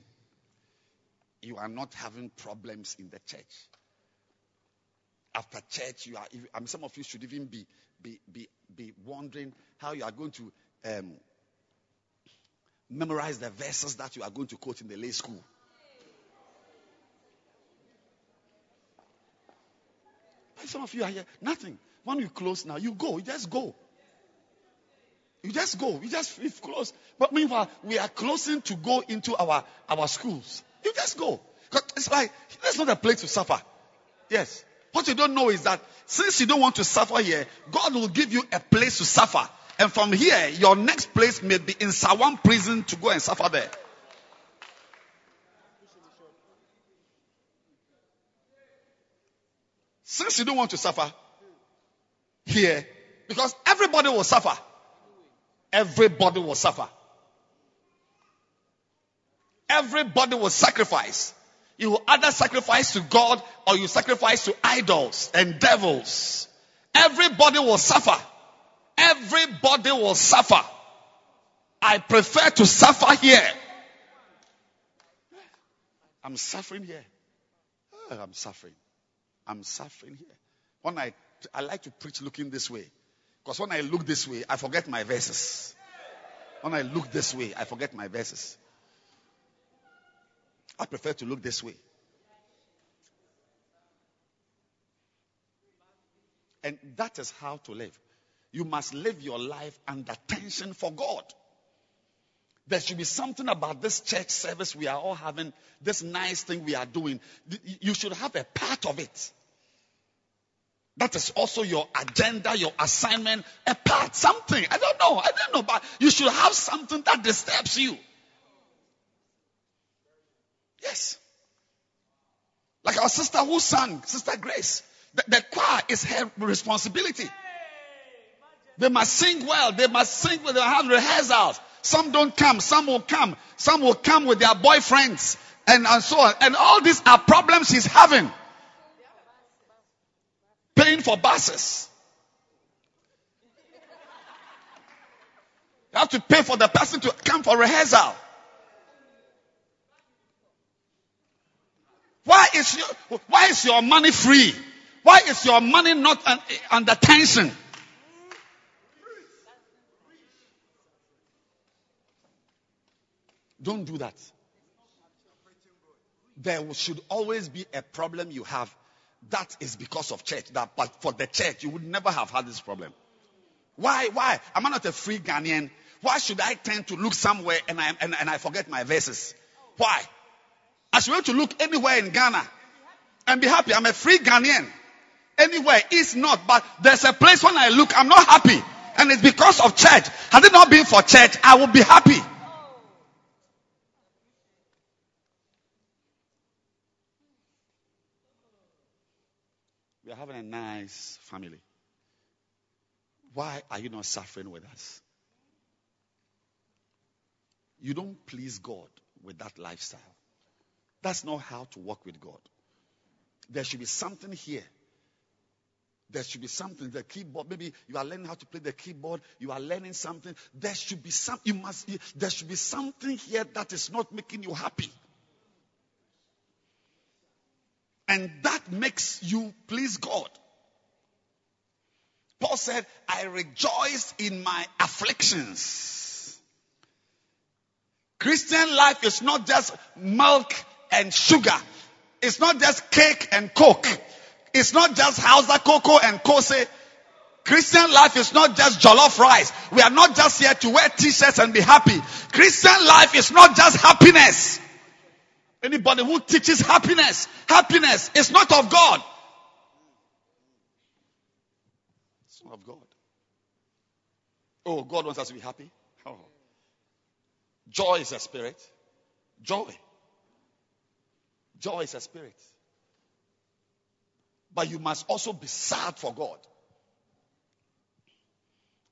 you are not having problems in the church. After church, you are. I mean, some of you should even be be be, be wondering how you are going to um, memorize the verses that you are going to quote in the lay school. But some of you are here, nothing. When you close now, you go. You just go. You just go. You just you close. But meanwhile, we are closing to go into our our schools. You just go. It's like that's not a place to suffer. Yes. What you don't know is that since you don't want to suffer here, God will give you a place to suffer. And from here, your next place may be in Nsawam prison to go and suffer there. Since you don't want to suffer here, because everybody will suffer. Everybody will suffer. Everybody will sacrifice. You will either sacrifice to God or you sacrifice to idols and devils. Everybody will suffer. Everybody will suffer. I prefer to suffer here. I'm suffering here. Oh, I'm suffering. I'm suffering here. One night, I like to preach looking this way. Because when I look this way, I forget my verses. When I look this way, I forget my verses. I prefer to look this way. And that is how to live. You must live your life under tension for God. There should be something about this church service we are all having, this nice thing we are doing. You should have a part of it. That is also your agenda, your assignment, a part, something. I don't know. I don't know, but you should have something that disturbs you. Yes. Like our sister who sang, Sister Grace. The, the choir is her responsibility. They must sing well. They must sing with their have rehearsals. Some don't come. Some will come. Some will come with their boyfriends and, and so on. And all these are problems she's having. Paying for buses. You have to pay for the person to come for rehearsal. Why is your, why is your money free? Why is your money not un, under tension? Don't do that. There should always be a problem you have. That is because of church. That, but for the church, you would never have had this problem. Why? Why? Am I not a free Ghanaian? Why should I tend to look somewhere and I, and, and I forget my verses? Why? I should be able to look anywhere in Ghana and be happy. I'm a free Ghanaian. Anywhere is not, but there's a place when I look, I'm not happy. And it's because of church. Had it not been for church, I would be happy. We are having a nice family. Why are you not suffering with us? You don't please God with that lifestyle. That's not how to walk with God. There should be something here. There should be something. The keyboard, maybe you are learning how to play the keyboard. You are learning something. There should be some. You must. There should be something here that is not making you happy, and that makes you please God. Paul said, "I rejoice in my afflictions." Christian life is not just milk and sugar. It's not just cake and coke. It's not just Hausa koko and kose. Christian life is not just jollof rice. We are not just here to wear t-shirts and be happy. Christian life is not just happiness. Anybody who teaches happiness, happiness is not of God. It's not of God. Oh, God wants us to be happy. Oh. Joy is a spirit. Joy. Joy is a spirit. But you must also be sad for God.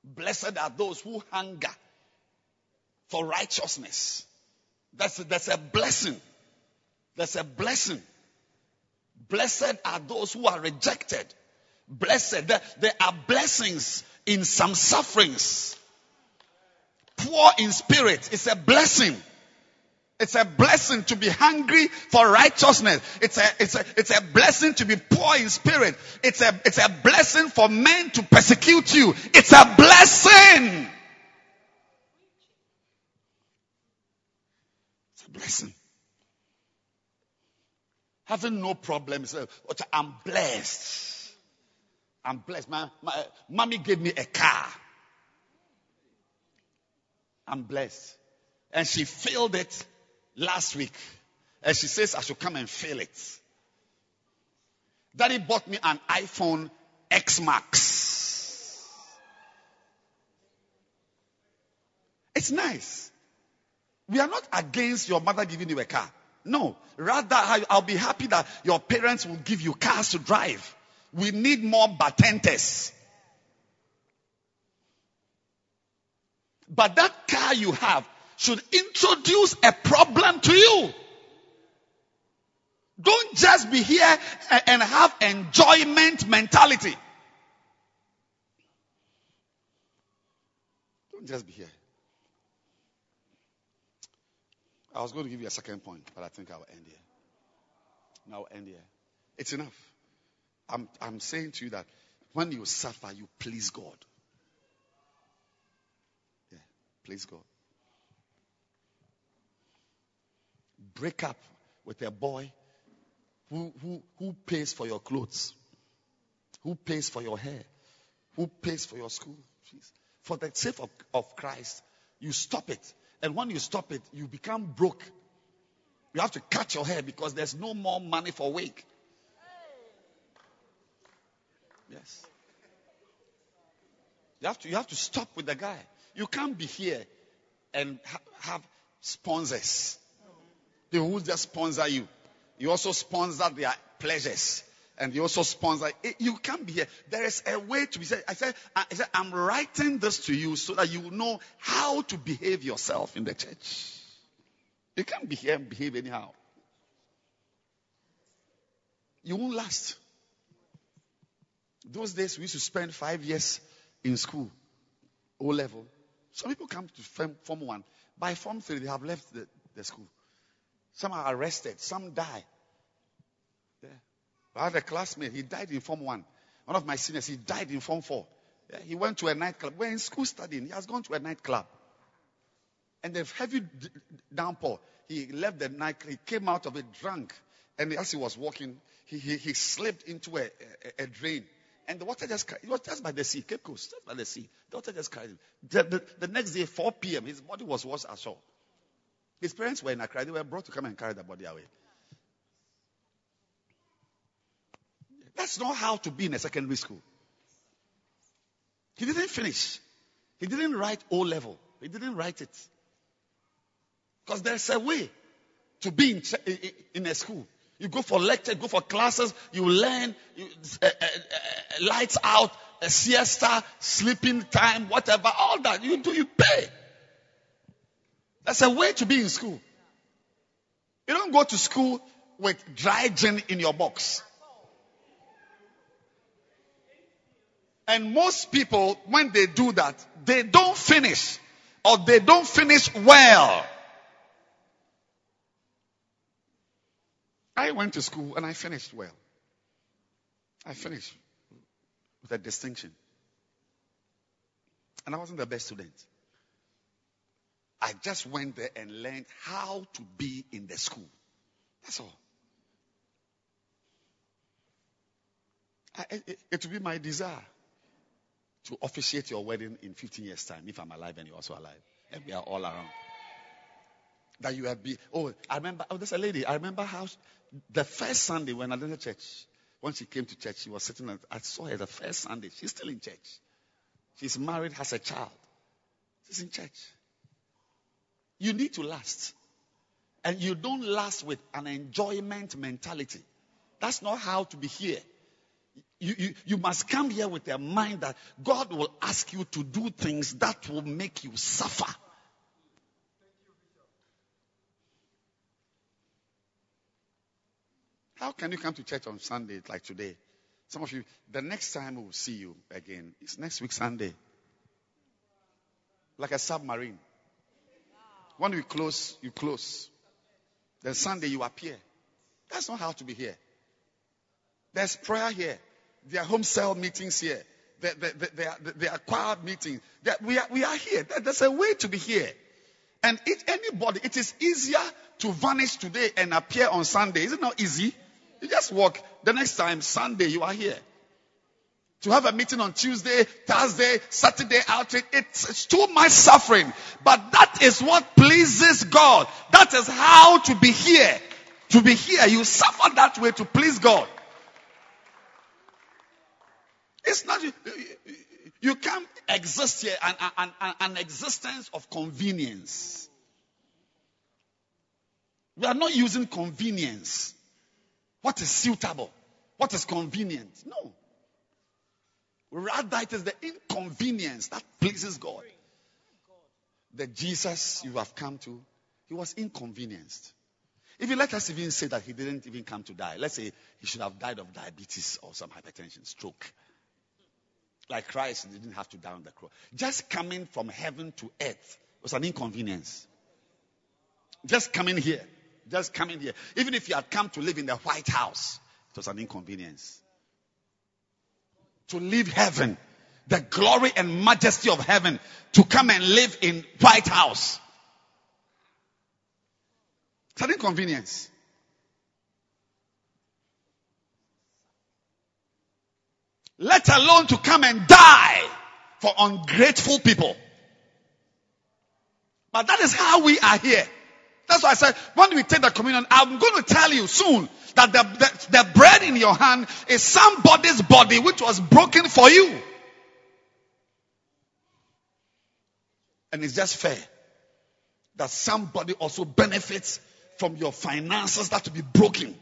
Blessed are those who hunger for righteousness. That's that's a blessing. That's a blessing. Blessed are those who are rejected. Blessed. There, are blessings in some sufferings. Poor in spirit. It's a blessing. It's a blessing to be hungry for righteousness. It's a, it's a, it's a blessing to be poor in spirit. It's a, it's a blessing for men to persecute you. It's a blessing. It's a blessing. Having no problems. Uh, I'm blessed. I'm blessed. My, my mommy gave me a car. I'm blessed. And she filled it last week. And she says I should come and fill it. Daddy bought me an iPhone X Max. It's nice. We are not against your mother giving you a car. No. Rather, I'll be happy that your parents will give you cars to drive. We need more batentes. But that car you have should introduce a problem to you. Don't just be here and have enjoyment mentality. Don't just be here. I was going to give you a second point, but I think I'll end here. Now end here. It's enough. I'm, I'm saying to you that when you suffer, you please God. Yeah, please God. break up with a boy who, who, who pays for your clothes, who pays for your hair, who pays for your school fees. For the sake of, of Christ, you stop it. And when you stop it, you become broke. You have to cut your hair because there's no more money for wig. Yes. You have to, you have to stop with the guy. You can't be here and ha- have sponsors they will just sponsor you. You also sponsor their pleasures. And you also sponsor. Eh, you can't be here. There is a way to be said. I said, I said, I'm writing this to you so that you know how to behave yourself in the church. You can't be here and behave anyhow. You won't last. Those days we used to spend five years in school, O level. Some people come to form, form one. By form three, they have left the, the school. Some are arrested. Some die. I had a classmate. He died in Form 1. One of my seniors, he died in Form 4. Yeah, he went to a nightclub. We're in school studying. He has gone to a nightclub. And the heavy downpour, he left the night. He came out of it drunk. And as he was walking, he, he, he slipped into a, a, a, drain. And the water just, it was just by the sea, Cape Coast, just by the sea. The water just carried him. The, the, the next day, 4 p.m., his body was washed ashore. His parents were in Accra. They were brought to come and carry the body away. That's not how to be in a secondary school. He didn't finish. He didn't write O level. He didn't write it. Because there's a way to be in, in, a school. You go for lecture, go for classes, you learn, you, uh, uh, uh, lights out, a siesta, sleeping time, whatever, all that you do, you pay. There's a way to be in school. You don't go to school with dry gin in your box. And most people, when they do that, they don't finish or they don't finish well. I went to school and I finished well. I finished with a distinction. And I wasn't the best student. I just went there and learned how to be in the school. That's all. I, it, it will be my desire to officiate your wedding in 15 years' time, if I'm alive and you're also alive, and we are all around. That you have been. Oh, I remember. Oh, there's a lady. I remember how the first Sunday when I did church, when she came to church, she was sitting. At, I saw her the first Sunday. She's still in church. She's married, has a child. She's in church. You need to last. And you don't last with an enjoyment mentality. That's not how to be here. You, you, you must come here with a mind that God will ask you to do things that will make you suffer. How can you come to church on Sunday like today? Some of you, the next time we will see you again is next week Sunday. Like a submarine. When we close, you close. Then Sunday you appear. That's not how to be here. There's prayer here. There are home cell meetings here. There, there, are, there choir meetings. We, are, we are here. There's a way to be here. And it, anybody, it is easier to vanish today and appear on Sunday. Is it not easy? You just walk. The next time, Sunday, you are here. To have a meeting on Tuesday, Thursday, Saturday outing, it's, it's too much suffering. But that is what pleases God. That is how to be here. To be here, you suffer that way to please God. It's not, you, you can't exist here an, an, an, existence of convenience. We are not using convenience. What is suitable? What is convenient? No. Rather, it is the inconvenience that pleases God. The Jesus you have come to, he was inconvenienced. Even let us even say that he didn't even come to die. Let's say he should have died of diabetes or some hypertension, stroke. Like Christ didn't have to die on the cross. Just coming from heaven to earth was an inconvenience. Just coming here. Just coming here. Even if you had come to live in the White House, it was an inconvenience. To leave heaven, the glory and majesty of heaven, to come and live in White House. It's an inconvenience. Let alone to come and die for ungrateful people. But that is how we are here. That's why I said, when we take the communion, I'm going to tell you soon that the, the, the bread in your hand is somebody's body which was broken for you. And it's just fair that somebody also benefits from your finances that to be broken,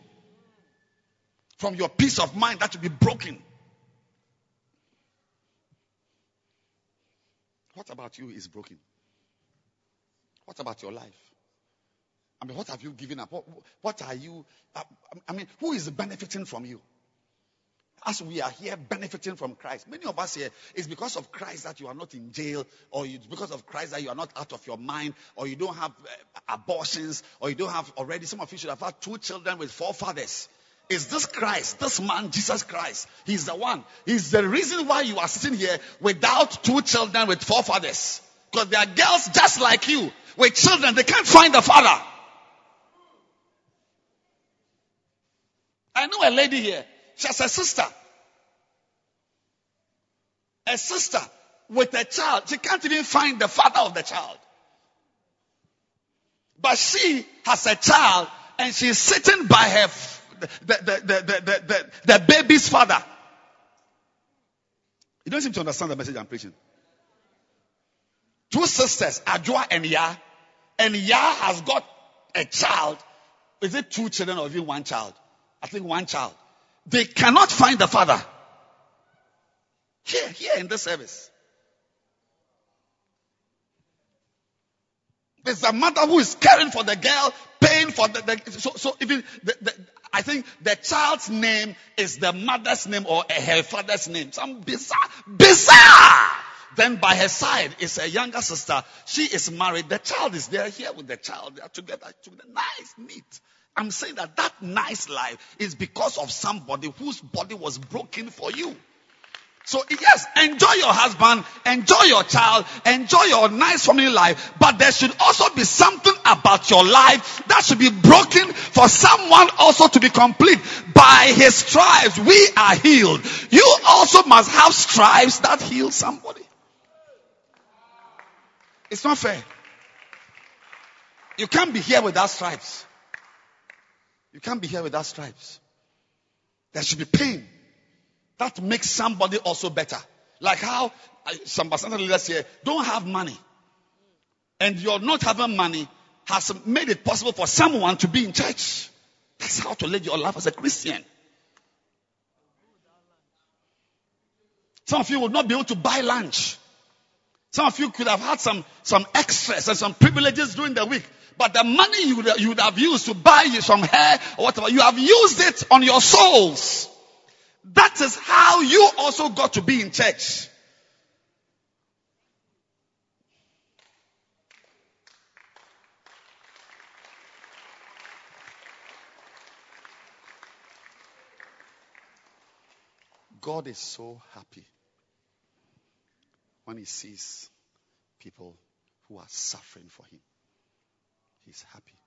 from your peace of mind that to be broken. What about you is broken? What about your life? I mean, what have you given up? What, what are you? Uh, I mean, who is benefiting from you? As we are here benefiting from Christ, many of us here, it's because of Christ that you are not in jail, or it's because of Christ that you are not out of your mind, or you don't have uh, abortions, or you don't have already. Some of you should have had two children with four fathers. Is this Christ, this man, Jesus Christ? He's the one. He's the reason why you are sitting here without two children with four fathers. Because there are girls just like you with children, they can't find the father. I know a lady here. She has a sister. A sister with a child. She can't even find the father of the child. But she has a child and she's sitting by her the, the, the, the, the, baby's father. You don't seem to understand the message I'm preaching. Two sisters, Ajua and Ya, and Ya has got a child. Is it two children or even one child? I think one child. They cannot find the father. Here, here in this service. It's the mother who is caring for the girl, paying for the, the so, so even the, the, I think the child's name is the mother's name or her father's name. Some bizarre, bizarre. Then by her side is a younger sister. She is married. The child is there here with the child. They are together. together. Nice, neat. I'm saying that that nice life is because of somebody whose body was broken for you. So yes, enjoy your husband, enjoy your child, enjoy your nice family life, but there should also be something about your life that should be broken for someone also to be complete. By his stripes, we are healed. You also must have stripes that heal somebody. It's not fair. You can't be here without stripes. You can't be here without stripes. There should be pain that makes somebody also better. Like how uh, some Bacenta leaders here don't have money. And your not having money has made it possible for someone to be in church. That's how to live your life as a Christian. Some of you would not be able to buy lunch. Some of you could have had some, some extras and some privileges during the week. But the money you would, you would have used to buy you some hair or whatever, you have used it on your souls. That is how you also got to be in church. God is so happy when he sees people who are suffering for him. He's happy.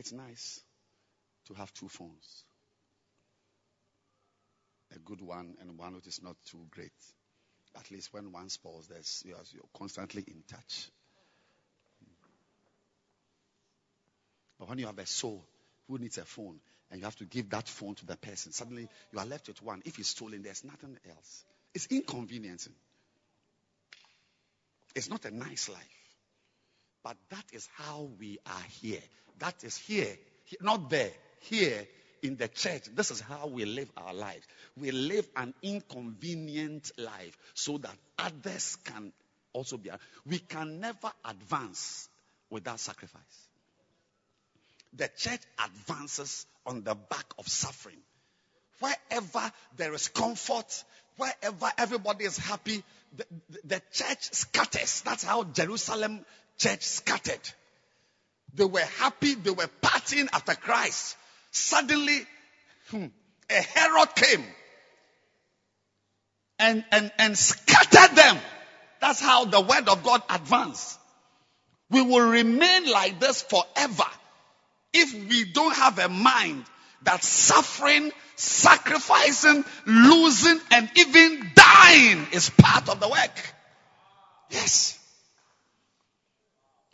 It's nice to have two phones a good one and one which is not too great. At least when one spoils, there's, you're, you're constantly in touch. But when you have a soul who needs a phone and you have to give that phone to the person, suddenly you are left with one. If it's stolen, there's nothing else. It's inconveniencing. It's not a nice life. But that is how we are here. That is here, not there, here in the church. This is how we live our lives. We live an inconvenient life so that others can also be. We can never advance without sacrifice. The church advances on the back of suffering. Wherever there is comfort, wherever everybody is happy, the, the, the church scatters. That's how Jerusalem church scattered. They were happy, they were partying after Christ. Suddenly, hmm, a Herod came and, and, and scattered them. That's how the word of God advanced. We will remain like this forever if we don't have a mind that suffering, sacrificing, losing, and even dying is part of the work. Yes.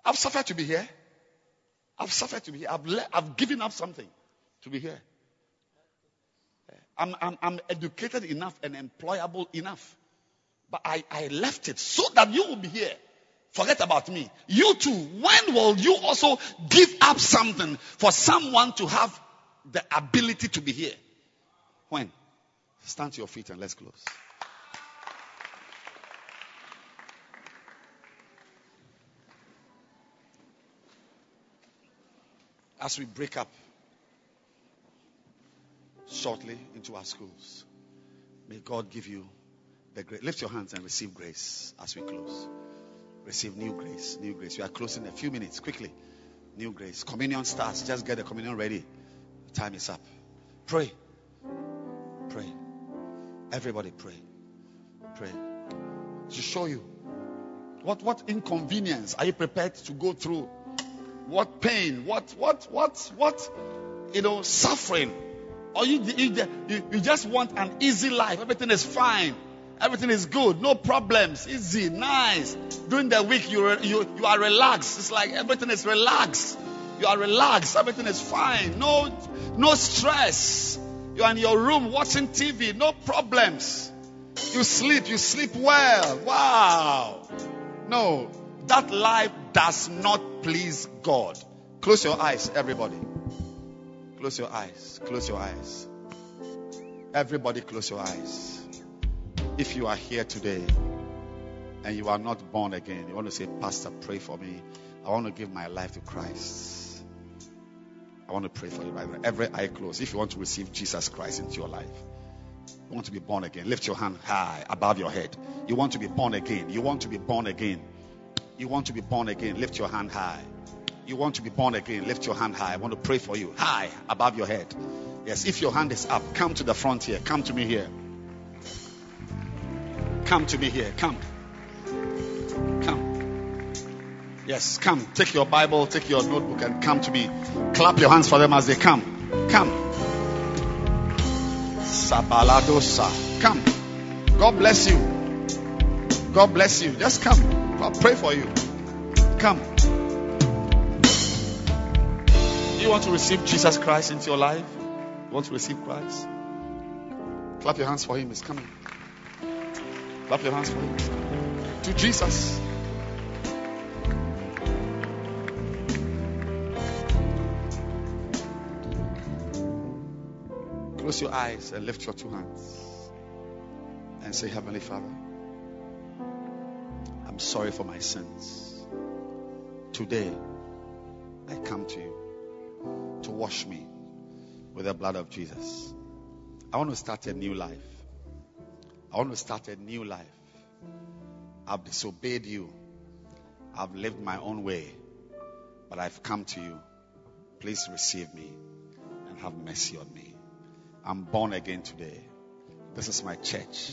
I've suffered to be here. I've suffered to be here. I've, le- I've given up something to be here. Eh, I'm, I'm, I'm educated enough and employable enough. But I, I left it so that you will be here. Forget about me. You too. When will you also give up something for someone to have the ability to be here? When? Stand to your feet and let's close. As we break up shortly into our schools. May God give you the grace. Lift your hands and receive grace as we close. Receive new grace, new grace. We are closing in a few minutes. Quickly. New grace. Communion starts. Just get the communion ready. Time is up. Pray. Pray. Everybody pray. Pray. To show you what, what inconvenience are you prepared to go through what pain, what, what, what, what, you know, suffering. Or you, you, you just want an easy life. Everything is fine. Everything is good. No problems. Easy. Nice. During the week, you, you, you are relaxed. It's like everything is relaxed. You are relaxed. Everything is fine. No, no stress. You're in your room watching TV. No problems. You sleep. You sleep well. Wow. No. That life does not please God. Close your eyes, everybody. Close your eyes. Close your eyes. Everybody, close your eyes. If you are here today and you are not born again, you want to say, Pastor, pray for me. I want to give my life to Christ. I want to pray for you right now. Every eye closed. If you want to receive Jesus Christ into your life, you want to be born again. Lift your hand high above your head. You want to be born again. You want to be born again. You want to be born again. Lift your hand high. You want to be born again. Lift your hand high. I want to pray for you. High above your head. Yes, if your hand is up, come to the front here. Come to me here. Come to me here. Come. Come. Yes, come. Take your Bible, take your notebook, and come to me. Clap your hands for them as they come. Come. Sabaladosa. Come. God bless you. God bless you. Just come. I'll pray for you. Come. You want to receive Jesus Christ into your life? You want to receive Christ? Clap your hands for him. He's coming. Clap your hands for him. To Jesus. Close your eyes and lift your two hands and say, Heavenly Father, I'm sorry for my sins. Today, I come to you to wash me with the blood of Jesus. I want to start a new life. I want to start a new life. I've disobeyed you. I've lived my own way. But I've come to you. Please receive me and have mercy on me. I'm born again today. This is my church.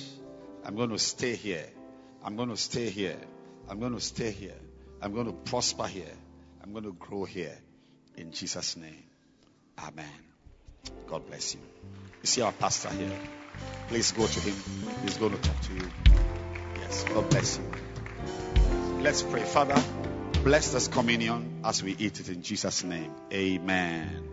I'm going to stay here. I'm going to stay here. I'm going to stay here. I'm going to prosper here. I'm going to grow here. In Jesus' name. Amen. God bless you. You see our pastor here. Please go to him. He's going to talk to you. Yes. God bless you. Let's pray. Father, bless this communion as we eat it in Jesus' name. Amen.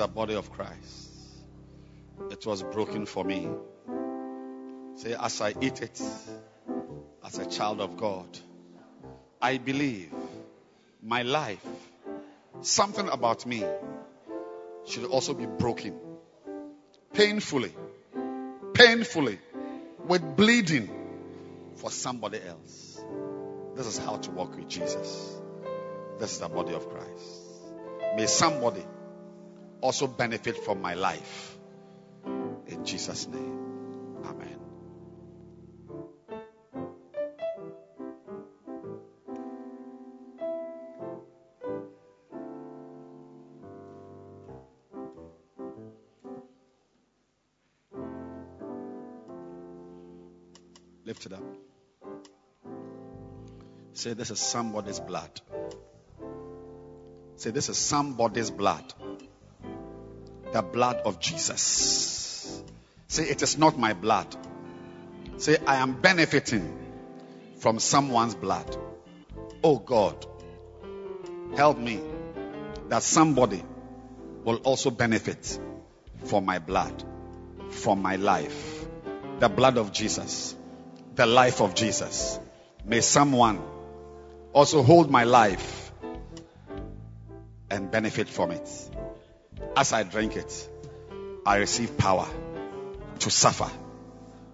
The body of Christ. It was broken for me. Say, As I eat it, as a child of God, I believe my life, something about me, should also be broken. Painfully, painfully, with bleeding for somebody else. This is how to walk with Jesus. This is the body of Christ. May somebody also benefit from my life. In Jesus' name. Amen. Lift it up. Say, This is somebody's blood. Say, This is somebody's blood. The blood of Jesus. Say, It is not my blood. Say, I am benefiting from someone's blood. Oh God, help me that somebody will also benefit from my blood, from my life. The blood of Jesus, the life of Jesus. May someone also hold my life and benefit from it. As I drink it, I receive power to suffer,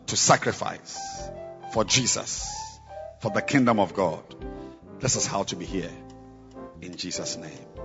to sacrifice for Jesus, for the kingdom of God. This is how to be here. In Jesus' name.